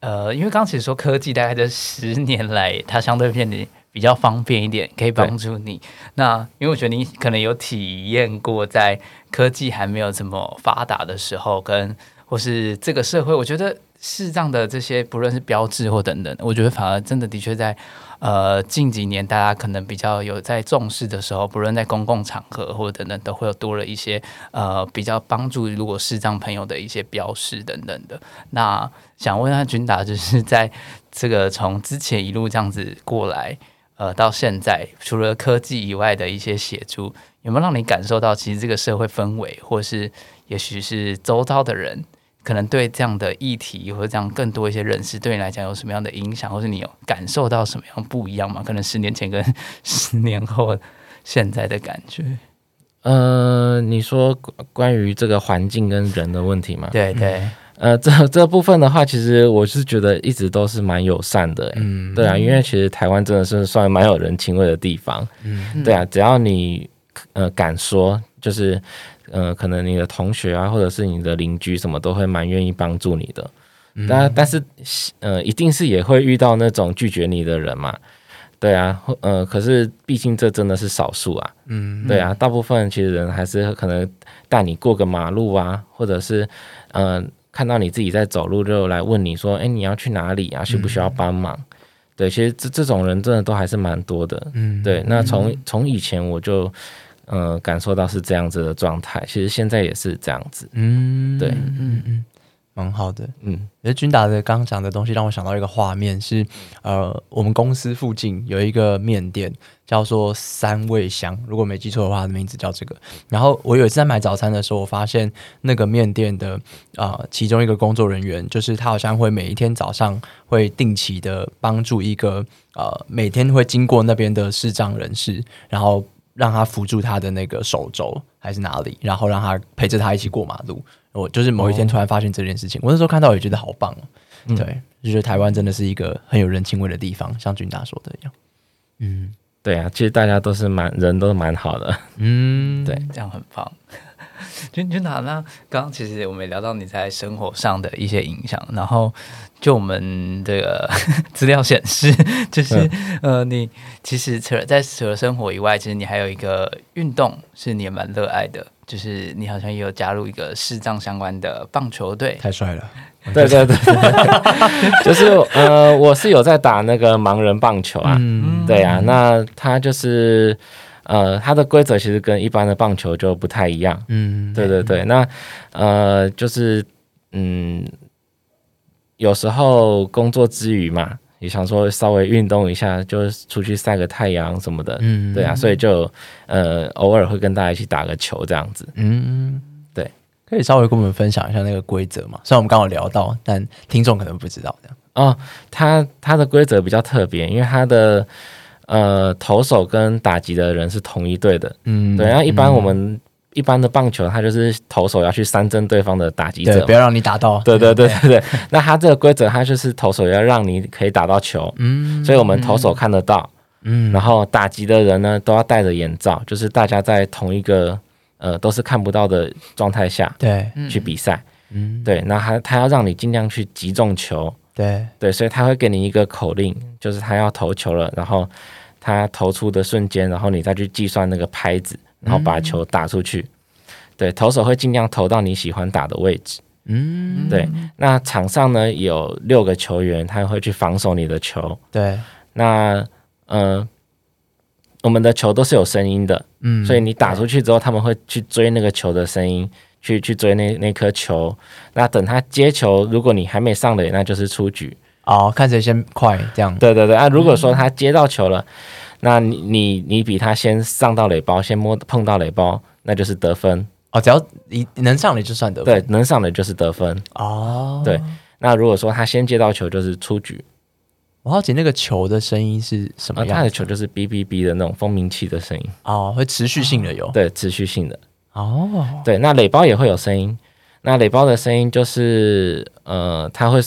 Speaker 2: 呃，因为刚刚其实说科技大概这十年来，它相对变得比较方便一点，可以帮助你。那因为我觉得你可能有体验过，在科技还没有这么发达的时候，跟或是这个社会，我觉得视障的这些不论是标志或等等，我觉得反而真的的确在呃近几年大家可能比较有在重视的时候，不论在公共场合或者等等，都会有多了一些呃比较帮助如果视障朋友的一些标识等等的。那想问一下君达，就是在这个从之前一路这样子过来，呃，到现在，除了科技以外的一些协助，有没有让你感受到其实这个社会氛围，或是也许是周遭的人，可能对这样的议题或者这样更多一些认识，对你来讲有什么样的影响，或是你有感受到什么样不一样吗？可能十年前跟 十年后现在的感觉，
Speaker 1: 呃，你说关关于这个环境跟人的问题吗？
Speaker 2: 对对，
Speaker 1: 呃，这这部分的话，其实我是觉得一直都是蛮友善的、欸。
Speaker 3: 嗯，
Speaker 1: 对啊，因为其实台湾真的是算蛮有人情味的地方。
Speaker 3: 嗯
Speaker 1: 对啊，只要你呃敢说，就是呃，可能你的同学啊，或者是你的邻居什么，都会蛮愿意帮助你的。
Speaker 3: 嗯
Speaker 1: 但但是呃，一定是也会遇到那种拒绝你的人嘛。对啊，或呃，可是毕竟这真的是少数啊。
Speaker 3: 嗯
Speaker 1: 对啊，大部分其实人还是可能带你过个马路啊，或者是呃看到你自己在走路就来问你说，哎，你要去哪里啊？需不需要帮忙？对，其实这这种人真的都还是蛮多的。
Speaker 3: 嗯
Speaker 1: 对，那从从以前我就呃感受到是这样子的状态，其实现在也是这样子。
Speaker 3: 嗯
Speaker 1: 对
Speaker 3: 嗯嗯，蛮好的。
Speaker 1: 嗯
Speaker 3: 而君达的刚刚讲的东西让我想到一个画面是，呃，我们公司附近有一个面店叫做三味香，如果没记错的话，名字叫这个。然后我有一次在买早餐的时候，我发现那个面店的啊、呃其中一个工作人员，就是他好像会每一天早上会定期的帮助一个呃每天会经过那边的视障人士，然后让他扶住他的那个手肘还是哪里，然后让他陪着他一起过马路。我就是某一天突然发现这件事情，我那时候看到也觉得好棒哦。
Speaker 1: 嗯
Speaker 3: 对，就觉得台湾真的是一个很有人情味的地方，像君达说的一样。嗯
Speaker 1: 对啊，其实大家都是蛮人都蛮好的。
Speaker 3: 嗯，
Speaker 1: 对
Speaker 2: 这样很棒。君君达，那刚刚其实我们也聊到你在生活上的一些影响，然后就我们这个 资料显示，就是、呃，你其实除了在除了生活以外，其实你还有一个运动是你也蛮热爱的，就是你好像也有加入一个视障相关的棒球队。
Speaker 3: 太帅了。
Speaker 1: 对对对对，就是呃，我是有在打那个盲人棒球啊。
Speaker 3: 嗯
Speaker 1: 对啊，那它就是呃，它的规则其实跟一般的棒球就不太一样。
Speaker 3: 嗯，
Speaker 1: 对对对，那呃，就是嗯，有时候工作之余嘛，也想说稍微运动一下，就是出去晒个太阳什么的。
Speaker 3: 嗯
Speaker 1: 对啊，所以就呃，偶尔会跟大家一起打个球这样子。
Speaker 3: 嗯，
Speaker 1: 对，
Speaker 3: 可以稍微跟我们分享一下那个规则嘛？虽然我们刚好聊到，但听众可能不知道这样。
Speaker 1: 哦，它它的规则比较特别，因为它的呃投手跟打击的人是同一队的。
Speaker 3: 嗯
Speaker 1: 对，然后一般我们、一般的棒球，它就是投手要去三针对方的打击者
Speaker 3: 对，不要让你打到。
Speaker 1: 对对对对对，那它这个规则，它就是投手要让你可以打到球，
Speaker 3: 嗯
Speaker 1: 所以我们投手看得到，
Speaker 3: 嗯。
Speaker 1: 然后打击的人呢都要戴着眼罩，就是大家在同一个呃都是看不到的状态下
Speaker 3: 对，
Speaker 2: 嗯。
Speaker 1: 去比赛。
Speaker 3: 嗯。
Speaker 1: 对，那他他要让你尽量去击中球，
Speaker 3: 对，
Speaker 1: 对，所以他会给你一个口令，就是他要投球了，然后他投出的瞬间，然后你再去计算那个拍子，然后把球打出去。对，投手会尽量投到你喜欢打的位置。
Speaker 3: 嗯，
Speaker 1: 对，那场上呢有六个球员，他会去防守你的球。
Speaker 3: 对，
Speaker 1: 那呃，我们的球都是有声音的，
Speaker 3: 嗯，
Speaker 1: 所以你打出去之后，他们会去追那个球的声音，去去追那那颗球。那等他接球，如果你还没上垒，那就是出局。
Speaker 3: 哦，看谁先快这样。
Speaker 1: 对对对啊，如果说他接到球了，那你你你比他先上到垒包，先摸碰到垒包，那就是得分。
Speaker 3: 哦，只要你能上垒就算得分。
Speaker 1: 对，能上垒就是得分。
Speaker 3: 哦，
Speaker 1: 对，那如果说他先接到球，就是出局。
Speaker 3: 我好奇那个球的声音是什么
Speaker 1: 啊，他
Speaker 3: 样？
Speaker 1: 的球就是哔哔哔的那种蜂鸣器的声音，
Speaker 3: 哦，会持续性的有。
Speaker 1: 对，持续性的。
Speaker 3: 哦，
Speaker 1: 对，那垒包也会有声音。那垒包的声音就是，呃，它会，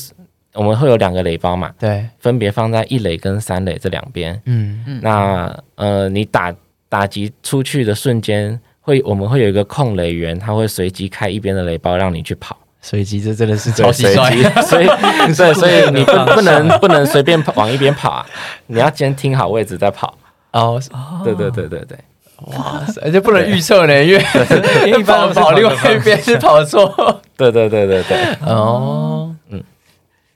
Speaker 1: 我们会有两个垒包嘛，
Speaker 3: 对，
Speaker 1: 分别放在一垒跟三垒这两边。
Speaker 3: 嗯。
Speaker 1: 嗯，那呃，你打打击出去的瞬间，会我们会有一个控垒员，他会随机开一边的垒包让你去跑，
Speaker 3: 随机这真的是
Speaker 1: 对
Speaker 3: 超级帅。
Speaker 1: 随机，所以 对，所以你不不能不能随便跑往一边跑啊，你要先听好位置再跑。
Speaker 3: 哦，
Speaker 1: 对对对对对。
Speaker 3: 哇塞，而且不能预测呢，因为
Speaker 2: 因为一般都是
Speaker 3: 跑跑另外一边是跑错。
Speaker 1: 对对对对对，
Speaker 3: 哦，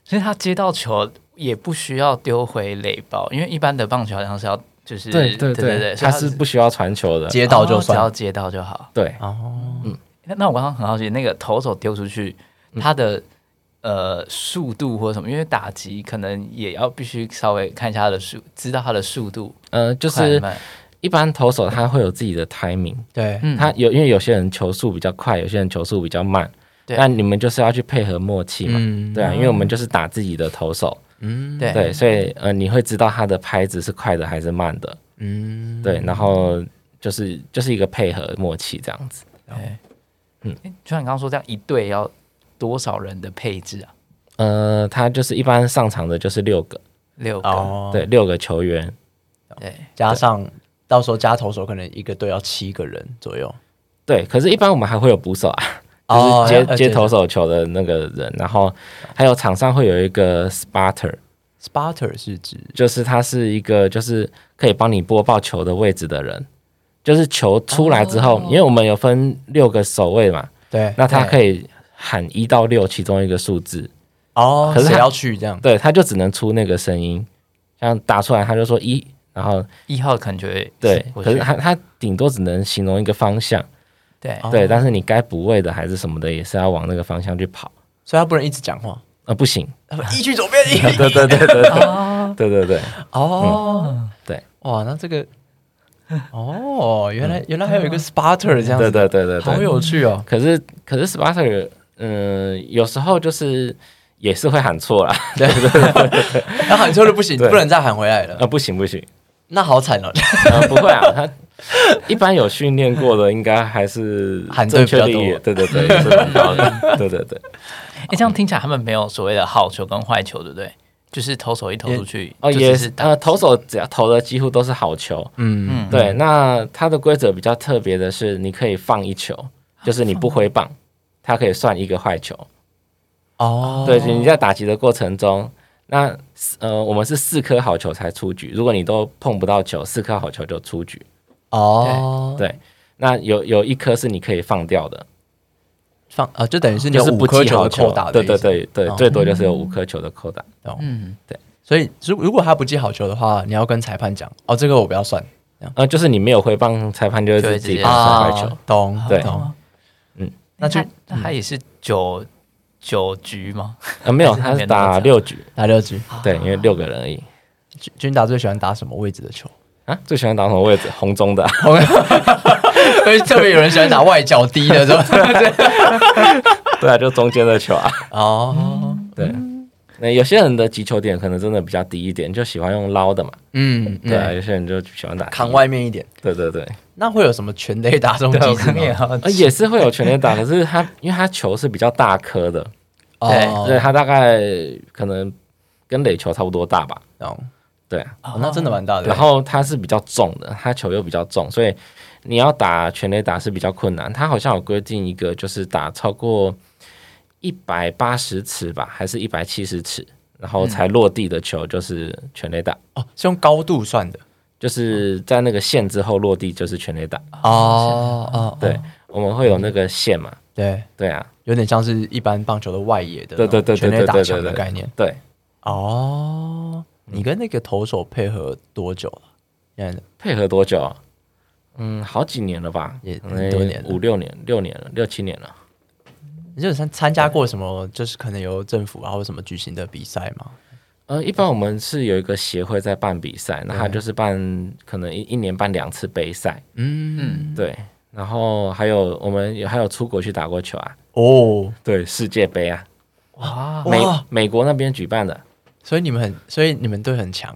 Speaker 2: 所以他接到球也不需要丢回垒包，因为一般的棒球好像是要就是
Speaker 1: 对对
Speaker 2: 对
Speaker 1: 对，他是不需要传球的。
Speaker 3: 接到就
Speaker 2: 算只要
Speaker 3: 算。
Speaker 2: 接到就好。
Speaker 1: 对，
Speaker 3: 哦，
Speaker 2: 那那我刚刚很好奇，那个投手丢出去，他的呃速度或者什么，因为打击可能也要必须稍微看一下他的速，知道他的速度
Speaker 1: 呃，就是。一般投手他会有自己的 timing，
Speaker 3: 对，
Speaker 2: 嗯。
Speaker 1: 他有因为有些人球速比较快，有些人球速比较慢，
Speaker 2: 对
Speaker 1: 那你们就是要去配合默契嘛，
Speaker 3: 嗯。
Speaker 1: 对啊，因为我们就是打自己的投手，
Speaker 3: 嗯，
Speaker 2: 对。
Speaker 1: 对，所以呃你会知道他的拍子是快的还是慢的，
Speaker 3: 嗯，
Speaker 1: 对，然后就是就是一个配合默契这样子，
Speaker 2: 对，
Speaker 1: 嗯。
Speaker 2: 嗯，就像你刚刚说，这样一队要多少人的配置啊？
Speaker 1: 呃，他就是一般上场的就是六个，
Speaker 2: 六个，
Speaker 3: 哦，
Speaker 1: 对，，六个球员，
Speaker 2: 对，
Speaker 3: 加上到时候加投手，可能一个队要七个人左右。
Speaker 1: 对，可是，一般我们还会有捕手啊，
Speaker 3: 哦
Speaker 1: 就是接、
Speaker 3: 要
Speaker 1: 接投手球的那个人，然后还有场上会有一个
Speaker 3: spotter，Spotter 是指？
Speaker 1: 就是他是一个就是可以帮你播报球的位置的人，就是球出来之后，
Speaker 2: 哦。
Speaker 1: 因为我们有分六个守卫嘛，
Speaker 3: 对
Speaker 1: 那他可以喊一到六其中一个数字，
Speaker 3: 哦，
Speaker 1: 可是他
Speaker 3: 谁要去这样？
Speaker 1: 对，他就只能出那个声音，像打出来他就说一，然后
Speaker 2: 一号感觉
Speaker 1: 对，可是他他顶多只能形容一个方向，
Speaker 2: 对。
Speaker 1: 但是你该补位的还是什么的，也是要往那个方向去跑，
Speaker 3: 所以他不能一直讲话，
Speaker 1: 呃，不行，
Speaker 3: 一去左边，一。
Speaker 1: 对对对对对。
Speaker 2: 哦，
Speaker 1: 对对对，
Speaker 3: 哦，
Speaker 1: 对，
Speaker 3: 哇，那这个哦，原来原来还有一个 Spotter 这样子，
Speaker 1: 对对对对
Speaker 3: 好。有趣哦。
Speaker 1: 可是可是 Spotter，嗯、有时候就是也是会喊错啦，
Speaker 3: 对。对对，然后喊错了不行，不能再喊回来了。
Speaker 1: 啊，，不行不行，
Speaker 3: 那好惨哦。
Speaker 1: 呃，不会啊，他 一般有训练过的，应该还是
Speaker 3: 喊对
Speaker 1: 正确
Speaker 3: 比较多
Speaker 1: 率，对对对，是蛮高的，对对对，
Speaker 2: 哎，这样听起来他们没有所谓的好球跟坏球，对不对？就是投手一投出去，
Speaker 1: 哦，也
Speaker 2: 是
Speaker 1: 呃，投手只要投的几乎都是好球，
Speaker 3: 嗯，
Speaker 2: 嗯
Speaker 1: 对，那它的规则比较特别的是，你可以放一球，就是你不挥棒，它可以算一个坏球。
Speaker 3: 哦，
Speaker 1: 对，你在打击的过程中，那呃，我们是四颗好球才出局，如果你都碰不到球，四颗好球就出局。
Speaker 3: 哦，
Speaker 1: 对，那有有一颗是你可以放掉的，
Speaker 3: 放啊，就等于是你有
Speaker 1: 就是
Speaker 3: 五颗球
Speaker 1: 记好球
Speaker 3: 的扣打的，
Speaker 1: 对对，对对，
Speaker 3: 哦
Speaker 1: 最多就是有五颗球的扣打。
Speaker 2: 嗯，对
Speaker 3: 所以如如果他不记好球的话，你要跟裁判讲，哦，这个我不要算，
Speaker 1: 呃，就是你没有挥棒，裁判就会
Speaker 2: 就会直接
Speaker 1: 自己帮你算坏球。
Speaker 3: 啊懂
Speaker 1: 对
Speaker 3: 懂
Speaker 1: 嗯，
Speaker 3: 那就
Speaker 2: 他也是九九局吗？
Speaker 1: 呃，没有，他是打六局，
Speaker 3: 打六局。
Speaker 1: 对，因为六个人而已。
Speaker 3: 君君达最喜欢打什么位置的球？
Speaker 1: 啊，最喜欢打什么位置？红中的啊。
Speaker 3: 因为特别有人喜欢打外角低的，是吧？
Speaker 1: 对啊，就中间的球啊。
Speaker 3: 哦，
Speaker 1: 对，那有些人的击球点可能真的比较低一点，就喜欢用捞的嘛。
Speaker 3: 嗯，
Speaker 1: 对啊，
Speaker 3: 嗯
Speaker 1: 有些人就喜欢打
Speaker 3: 扛。外面一点。
Speaker 1: 对对对，
Speaker 3: 那会有什么全垒打这种机制吗？
Speaker 1: 呃，也是会有全垒打，可是它因为它球是比较大颗的，
Speaker 3: 哦
Speaker 1: 对，它大概可能跟垒球差不多大吧。
Speaker 3: 懂
Speaker 1: 对啊，
Speaker 3: 哦，那真的蛮大的。
Speaker 1: 然后它是比较重的，它球又比较重，所以你要打全垒打是比较困难。它好像有规定一个，就是打超过一百八十尺吧，还是一百七十尺，然后才落地的球就是全垒打，
Speaker 3: 哦，是用高度算的。
Speaker 1: 就是在那个线之后落地就是全垒打。
Speaker 3: 哦哦，
Speaker 1: 对我们会有那个线嘛，
Speaker 3: 对，
Speaker 1: 对啊，
Speaker 3: 有点像是一般棒球的外野的
Speaker 1: 对对对对
Speaker 3: 全垒打
Speaker 1: 对对对
Speaker 3: 的概念。
Speaker 1: 对，
Speaker 3: 哦，你跟那个投手配合多久了？现在
Speaker 1: 配合多久啊？嗯，好几年了吧，
Speaker 3: 也多年
Speaker 1: 五六年、六年了，六七年了。
Speaker 3: 你有参参加过什么？就是可能由政府啊或什么举行的比赛吗？
Speaker 1: 呃，一般我们是有一个协会在办比赛，那他就是办可能一一年办两次杯赛，
Speaker 3: 嗯，
Speaker 1: 对。然后还有我们有还有出国去打过球啊，
Speaker 3: 哦，
Speaker 1: 对，世界杯啊，
Speaker 2: 哇，
Speaker 1: 美
Speaker 3: 哇
Speaker 1: 美国那边举办的。
Speaker 3: 所以你们很，所以你们队很强。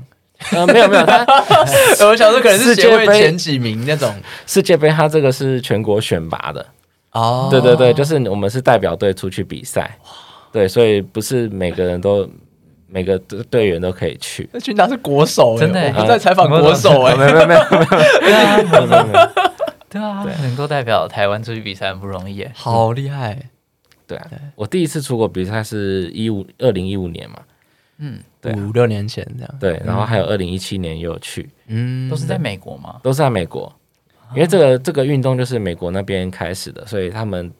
Speaker 1: 呃，没有没有，他
Speaker 3: 我想说可能是协会
Speaker 1: 世界杯
Speaker 3: 前几名那种。
Speaker 1: 世界杯他这个是全国选拔的，
Speaker 3: 哦，
Speaker 1: 对对对，就是我们是代表队出去比赛，对，所以不是每个人都每个队队员都可以去。
Speaker 3: 那群达是国手欸，
Speaker 2: 真的欸
Speaker 3: 我在采访国手哎。
Speaker 1: 没有没有没有没有
Speaker 2: 对啊，
Speaker 1: 没有没有没有，
Speaker 2: 对啊，能够代表台湾出去比赛很不容易耶。
Speaker 3: 好厉害！
Speaker 1: 对啊，我第一次出国比赛是一五二零一五年嘛，
Speaker 2: 嗯，
Speaker 1: 对啊。
Speaker 3: 五六年前这样。
Speaker 1: 对，然后还有二零一七年也有去，
Speaker 3: 嗯。
Speaker 2: 都是在美国吗？
Speaker 1: 都是在美国，因为这个这个运动就是美国那边开始的，所以他们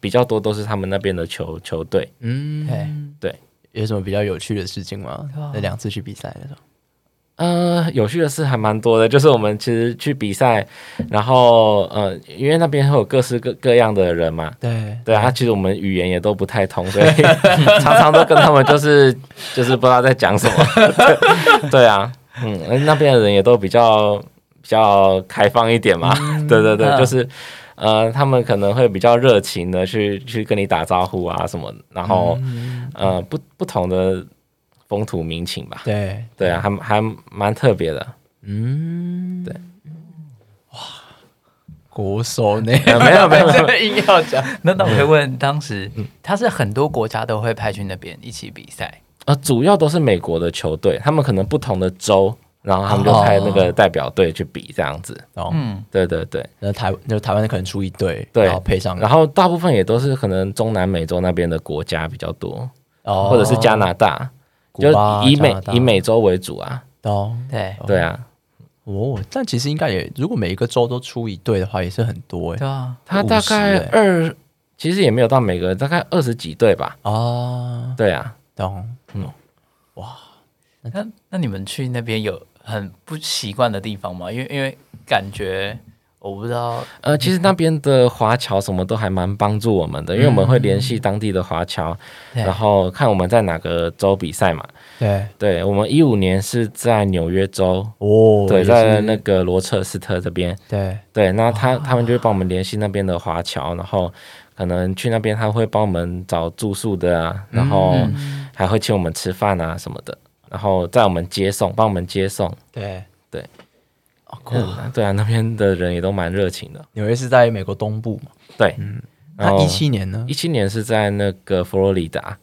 Speaker 1: 比较多都是他们那边的球球队。
Speaker 3: 嗯，
Speaker 1: 对，
Speaker 3: 有什么比较有趣的事情吗？那两次去比赛的时候，
Speaker 1: 呃，有趣的事还蛮多的，就是我们其实去比赛，然后呃，因为那边会有各式各各样的人嘛，
Speaker 3: 对。
Speaker 1: 对啊，其实我们语言也都不太通，所以 常常都跟他们就是就是不知道在讲什么。对 对啊，嗯，那边的人也都比较比较开放一点嘛。对对对，
Speaker 2: 嗯。
Speaker 1: 就是呃，他们可能会比较热情的去去跟你打招呼啊什么，然后、呃不不同的风土民情吧。
Speaker 3: 对
Speaker 1: 对啊，还还蛮特别的。
Speaker 3: 嗯，
Speaker 1: 对，
Speaker 3: 哇，国手呢？
Speaker 1: 呃没有没有
Speaker 3: 硬要讲，
Speaker 2: 那那我会问，当时他是很多国家都会派去那边一起比赛，
Speaker 1: 呃，主要都是美国的球队，他们可能不同的州，然后他们就派那个代表队去比这样子。
Speaker 3: 哦，
Speaker 2: 嗯，
Speaker 1: 对对对，
Speaker 3: 那台那台湾可能出一队，
Speaker 1: 对
Speaker 3: 然后配上，
Speaker 1: 然后大部分也都是可能中南美洲那边的国家比较多，
Speaker 3: 哦。
Speaker 1: 或者是加拿大，就以美以美洲为主啊。
Speaker 3: 哦。
Speaker 2: 对。
Speaker 1: 对啊，
Speaker 3: 哦，但其实应该也，如果每一个州都出一对的话，也是很多哎
Speaker 2: 对啊，
Speaker 1: 他大概
Speaker 3: 50欸
Speaker 1: 二，其实也没有到每个，大概二十几对吧。
Speaker 3: 啊，
Speaker 1: 对啊，
Speaker 3: 懂，嗯，哇。
Speaker 2: 那那你们去那边有很不习惯的地方吗？因为因为感觉我不知道，
Speaker 1: 呃，其实那边的华侨什么都还蛮帮助我们的，因为我们会联系当地的华侨，
Speaker 2: 对。
Speaker 1: 然后看我们在哪个州比赛嘛。
Speaker 3: 对，
Speaker 1: 对，我们一五年是在纽约州，
Speaker 3: 哦，
Speaker 1: 对，在那个罗彻斯特这边。
Speaker 3: 对，
Speaker 1: 对，那他他们就会帮我们联系那边的华侨，然后可能去那边他会帮我们找住宿的啊，然后还会请我们吃饭啊什么的，然后在我们接送，帮我们接送。
Speaker 3: 对。
Speaker 1: 对，
Speaker 3: 哦，
Speaker 1: 对啊，那边的人也都蛮热情的。
Speaker 3: 纽约是在美国东部嘛？
Speaker 1: 对，嗯。
Speaker 3: 那一七年呢？
Speaker 1: 一七年是在那个佛罗里达，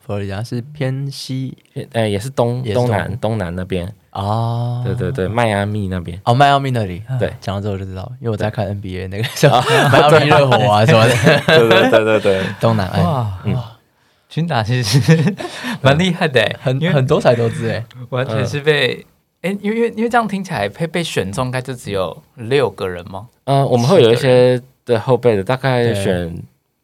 Speaker 3: 佛罗里达是偏西
Speaker 1: 呃，也是东
Speaker 3: 也是东。
Speaker 1: 东南东南那边，
Speaker 3: 哦，
Speaker 1: 对对对，迈阿密那边。
Speaker 3: 哦，迈阿密那里，
Speaker 1: 对。
Speaker 3: 讲到这我就知道，因为我在看 NBA 那个什么迈阿密热火啊什么的，
Speaker 1: 对对对对对，
Speaker 3: 东南岸
Speaker 2: 哇军打其实 蛮厉害的欸，
Speaker 3: 很
Speaker 2: 因为
Speaker 3: 很多才多姿哎，
Speaker 2: 完全是被哎，因为因为因为这样听起来被被选中，该就只有六个人吗？
Speaker 1: 呃，我们会有一些的后备的，大概选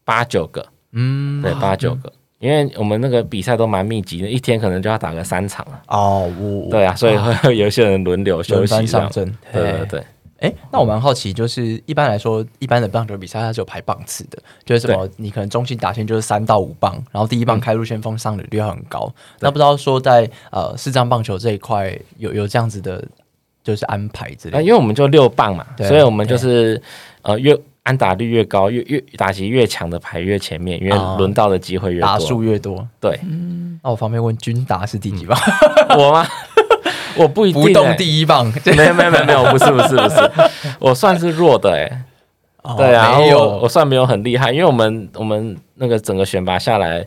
Speaker 1: 八九个，
Speaker 3: 嗯，
Speaker 1: 对，八九个，因为我们那个比赛都蛮密集的，一天可能就要打个三场了。
Speaker 3: 哦，我
Speaker 1: 对啊，所以会有一些人轮流休息这样。
Speaker 3: 上阵，
Speaker 1: 对对。对，
Speaker 3: 哎，那我蛮好奇，就是一般来说，一般的棒球比赛它是有排棒次的，就是什么，你可能中心打线就是三到五棒，然后第一棒开路先锋上垒率要很高。那不知道说在呃四张棒球这一块有有这样子的，就是安排之类
Speaker 1: 啊，
Speaker 3: 的
Speaker 1: 因为我们就六棒嘛，所以我们就是呃越安打率越高，越越打击越强的排越前面，因为
Speaker 3: 哦
Speaker 1: 轮到的机会越多打。
Speaker 3: 数越多。
Speaker 1: 对，
Speaker 3: 那我方便问军达是第几棒？
Speaker 1: 我吗？我不一定、
Speaker 3: 不动
Speaker 1: 欸。
Speaker 3: 第一棒，
Speaker 1: 没有没有没有没有，不是不是不是，我算是弱的哎、
Speaker 3: 哦
Speaker 1: 对啊，
Speaker 3: 没
Speaker 1: 我我算没有很厉害，因为我们我们那个整个选拔下来，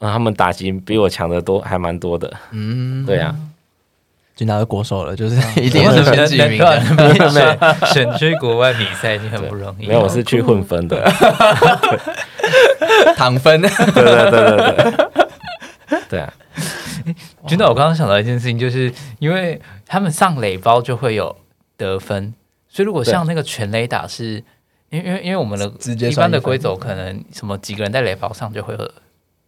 Speaker 1: 嗯，他们打击比我强的多，还蛮多的。
Speaker 3: 嗯，
Speaker 1: 对啊，
Speaker 3: 就拿到国手了，就是 一定是前几名的。
Speaker 2: 能能选选去国外比赛，已经很不容易。
Speaker 1: 没有，我是去混分的。
Speaker 3: 躺分，
Speaker 1: 对对对对对，对啊，
Speaker 2: 军导，我刚刚想到一件事情，就是因为他们上垒包就会有得分，所以如果像那个全垒打是因为因为因为我们的
Speaker 3: 直接
Speaker 2: 一般的规则可能什么几个人在垒包上就会有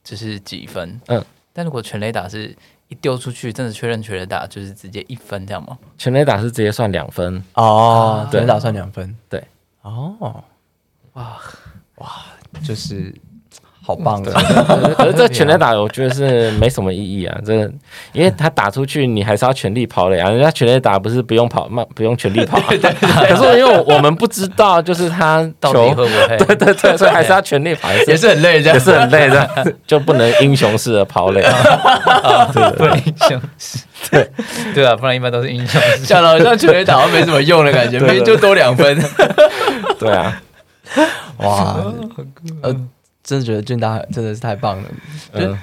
Speaker 2: 只是几分，
Speaker 1: 嗯，
Speaker 2: 但如果全垒打是一丢出去，真的确认全垒打就是直接一分这样吗？
Speaker 1: 全垒打是直接算两分，
Speaker 3: 哦，
Speaker 1: 全
Speaker 3: 垒，打算两分，
Speaker 1: 对，
Speaker 3: 哦，
Speaker 2: 哇哇，
Speaker 3: 就是好棒的，
Speaker 1: 可是这全垒打 我觉得是没什么意义啊，这个因为他打出去你还是要全力跑垒啊，人家全垒打不是不用跑慢不用全力跑、啊，可是因为我们不知道就是他
Speaker 2: 到底会不会？
Speaker 1: 对对对，所以还是要全力跑，也
Speaker 3: 也
Speaker 1: 是
Speaker 3: 是很累，
Speaker 1: 也是很累的，就不能英雄式的跑垒。
Speaker 2: 不能英雄式，对。对啊，不然一般都是英雄式。
Speaker 3: 讲的好像全垒打没什么用的感觉，
Speaker 1: 对对。
Speaker 3: 没就多两分，
Speaker 1: 对啊，
Speaker 3: 哇，呃，真的觉得俊大真的是太棒了。
Speaker 1: 嗯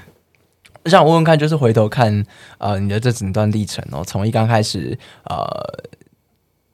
Speaker 3: 我想问问看，就是回头看呃你的这整段历程哦，从一刚开始呃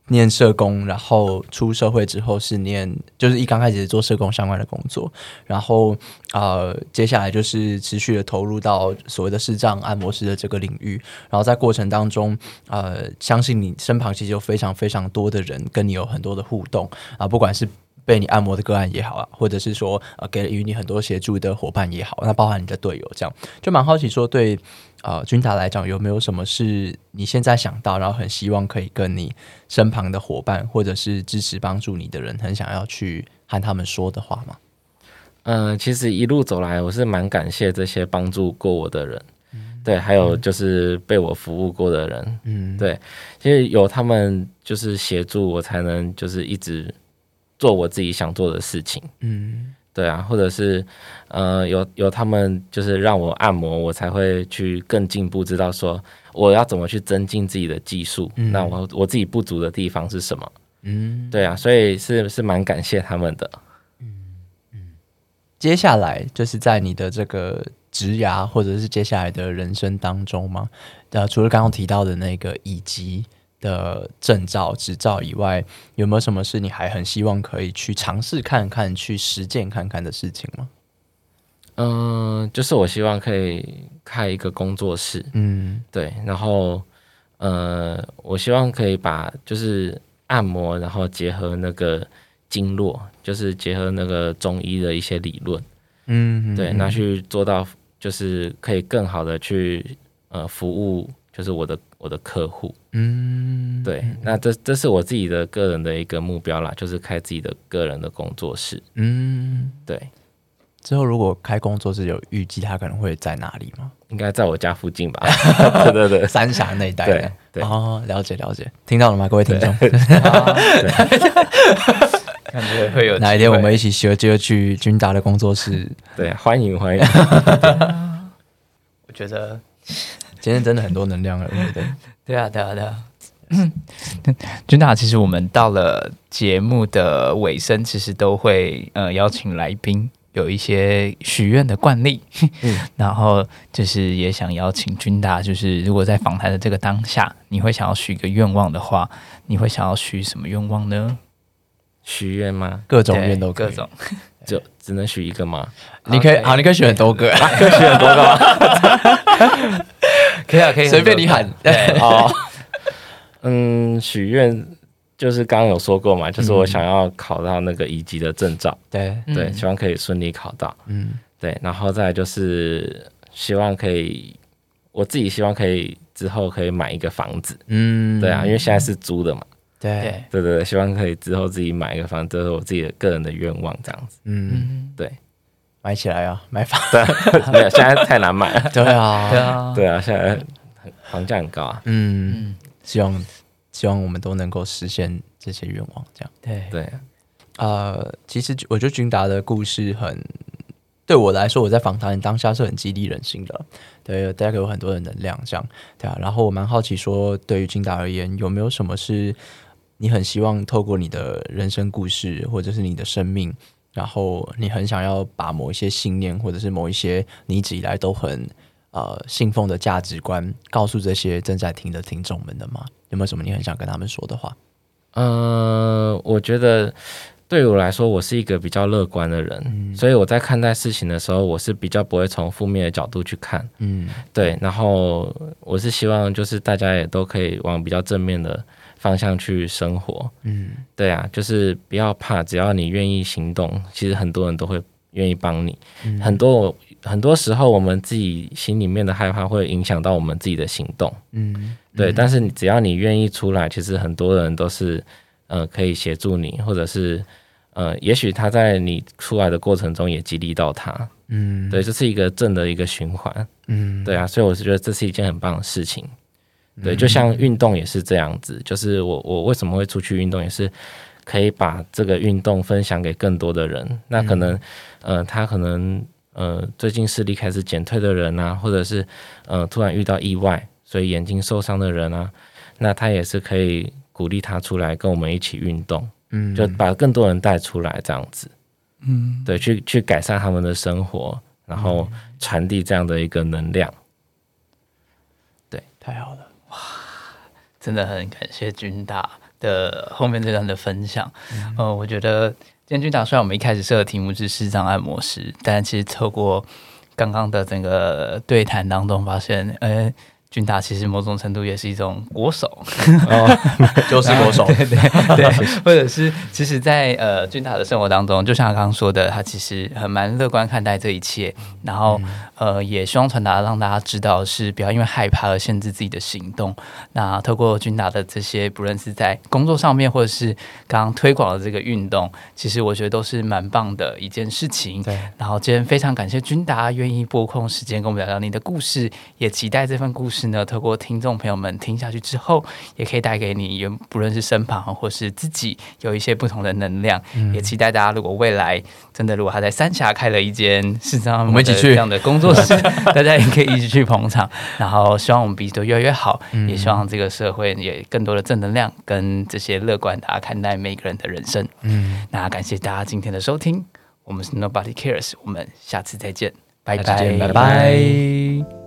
Speaker 3: 念社工，然后出社会之后是念就是一刚开始做社工相关的工作，然后呃接下来就是持续的投入到所谓的视障按摩师的这个领域，然后在过程当中呃相信你身旁其实有非常非常多的人跟你有很多的互动啊，不管是被你按摩的个案也好啊，或者是说呃给予你很多协助的伙伴也好，那包含你的队友，这样就蛮好奇说对呃君达来讲有没有什么是你现在想到，然后很希望可以跟你身旁的伙伴或者是支持帮助你的人，很想要去和他们说的话吗？
Speaker 1: 嗯，其实一路走来，我是蛮感谢这些帮助过我的人，对，还有就是被我服务过的人，
Speaker 3: 嗯，
Speaker 1: 对，其实有他们就是协助我，才能就是一直做我自己想做的事情。
Speaker 3: 嗯
Speaker 1: 对啊，或者是呃，有有他们就是让我按摩，我才会去更进步，知道说我要怎么去增进自己的技术。
Speaker 3: 嗯
Speaker 1: 那我我自己不足的地方是什么？
Speaker 3: 嗯，
Speaker 1: 对啊，所以是是蛮感谢他们的。
Speaker 3: 嗯接下来就是在你的这个职涯或者是接下来的人生当中吗？呃，除了刚刚提到的那个乙级的证照、执照以外，有没有什么是你还很希望可以去尝试看看、去实践看看的事情吗？
Speaker 1: 嗯、就是我希望可以开一个工作室，
Speaker 3: 嗯。
Speaker 1: 对，然后呃，我希望可以把就是按摩，然后结合那个经络，就是结合那个中医的一些理论，
Speaker 3: 嗯
Speaker 1: 对，那去做到就是可以更好的去呃服务，就是我的我的客户，
Speaker 3: 嗯。
Speaker 1: 对，那这这是我自己的个人的一个目标啦，就是开自己的个人的工作室，
Speaker 3: 嗯，
Speaker 1: 对，
Speaker 3: 之后如果开工作室有预计他可能会在哪里吗？
Speaker 1: 应该在我家附近吧，对对对。
Speaker 3: 三峡那一带。
Speaker 1: 对
Speaker 3: 的。
Speaker 1: 对，
Speaker 3: 哦，了解了解，听到了吗，各位听众？
Speaker 2: 感觉会有
Speaker 3: 哪一天我们一
Speaker 2: 起
Speaker 3: 起学就去君达的工作室？
Speaker 1: 对，欢迎欢迎，
Speaker 2: 我觉得
Speaker 3: 今天真的很多能量了，对不对？
Speaker 2: 对啊，对啊，对啊。君大，其实我们到了节目的尾声，其实都会呃邀请来宾有一些许愿的惯例，
Speaker 1: 嗯
Speaker 2: 然后就是也想邀请君大，就是如果在访谈的这个当下，你会想要许一个愿望的话，你会想要许什么愿望呢？
Speaker 1: 许愿吗？
Speaker 3: 各种
Speaker 2: 对
Speaker 3: 愿都
Speaker 2: 各种，
Speaker 1: 就只能许一个吗？
Speaker 3: 你可以好，你可以许很多个，
Speaker 1: 可以许很多个吗？
Speaker 2: 可以啊，可以
Speaker 3: 随便你喊。
Speaker 2: 对，
Speaker 1: 哦，嗯，许愿就是刚刚有说过嘛，就是我想要考到那个乙级的证照，
Speaker 3: 对，
Speaker 1: 对，
Speaker 2: 嗯。
Speaker 1: 希望可以顺利考到，
Speaker 3: 嗯。
Speaker 1: 对，然后再就是希望可以，我自己希望可以之后可以买一个房子，
Speaker 3: 嗯，
Speaker 1: 对啊，因为现在是租的嘛，
Speaker 3: 对，
Speaker 2: 对，
Speaker 1: 对希望可以之后自己买一个房子，这是我自己的个人的愿望，这样子，
Speaker 3: 嗯，
Speaker 2: 嗯，
Speaker 1: 对，
Speaker 3: 买起来啊，买房，
Speaker 1: 对，没有，现在太难买。了，
Speaker 3: 对啊，
Speaker 2: 对，啊，
Speaker 1: 对啊，现在房价很高啊，
Speaker 3: 嗯，
Speaker 2: 嗯，
Speaker 3: 希望希望我们都能够实现这些愿望，这样。
Speaker 2: 对，
Speaker 1: 对，
Speaker 3: 呃，其实我觉得君达的故事很，对我来说，我在访谈当下是很激励人心的，对，带给我很多的能量，这样，对啊。然后我蛮好奇说，对于君达而言，有没有什么是你很希望透过你的人生故事，或者是你的生命，然后你很想要把某一些信念，或者是某一些你一直以来都很呃信奉的价值观，告诉这些正在听的听众们的吗？有没有什么你很想跟他们说的话？
Speaker 1: 嗯，我觉得对于我来说，我是一个比较乐观的人，所以我在看待事情的时候，我是比较不会从负面的角度去看，
Speaker 3: 嗯
Speaker 1: 对，然后我是希望就是大家也都可以往比较正面的方向去生活。
Speaker 3: 嗯
Speaker 1: 对啊，就是不要怕，只要你愿意行动，其实很多人都会愿意帮你。
Speaker 3: 嗯
Speaker 1: 很多很多时候，我们自己心里面的害怕会影响到我们自己的行动。
Speaker 3: 嗯
Speaker 1: 对，但是你只要你愿意出来，其实很多人都是呃可以协助你，或者是呃，也许他在你出来的过程中也激励到他。
Speaker 3: 嗯
Speaker 1: 对，这是一个正的一个循环。
Speaker 3: 嗯
Speaker 1: 对啊，所以我是觉得这是一件很棒的事情。对，就像运动也是这样子，就是我我为什么会出去运动，也是可以把这个运动分享给更多的人。那可能，呃，他可能呃最近视力开始减退的人啊，或者是呃突然遇到意外，所以眼睛受伤的人啊，那他也是可以鼓励他出来跟我们一起运动，
Speaker 3: 嗯。
Speaker 1: 就把更多人带出来，这样子。
Speaker 2: 嗯，
Speaker 1: 对，去去改善他们的生活，然后传递这样的一个能量。对。
Speaker 3: 太好了，
Speaker 2: 真的很感谢君大的后面这段的分享。呃，我觉得今天君大虽然我们一开始设的题目是视障按摩师，但其实透过刚刚的整个对谈当中，发现，呃，君达其实某种程度也是一种国手，
Speaker 3: 哦，就是国手，
Speaker 2: 对 对对，或者是其实在，呃君达的生活当中，就像他刚刚说的，他其实很蛮乐观看待这一切，然后、呃也希望传达让大家知道是不要因为害怕而限制自己的行动。那透过君达的这些，不论是在工作上面，或者是刚刚推广的这个运动，其实我觉得都是蛮棒的一件事情。
Speaker 3: 对，
Speaker 2: 然后今天非常感谢君达愿意拨空时间跟我们聊聊你的故事，也期待这份故事呢，透过听众朋友们听下去之后，也可以带给你原不论是身旁或是自己有一些不同的能量。也期待大家如果未来真的如果他在三峡开了一间视障按摩
Speaker 3: 我们一起去
Speaker 2: 的这样的工作室，大家也可以一起去捧场。然后希望我们彼此都越来越好，也希望这个社会也更多的正能量跟这些乐观，大家看待每个人的人生。
Speaker 3: 嗯，
Speaker 2: 那感谢大家今天的收听，我们是 Nobody Cares，我们下次再见，拜
Speaker 3: 拜拜。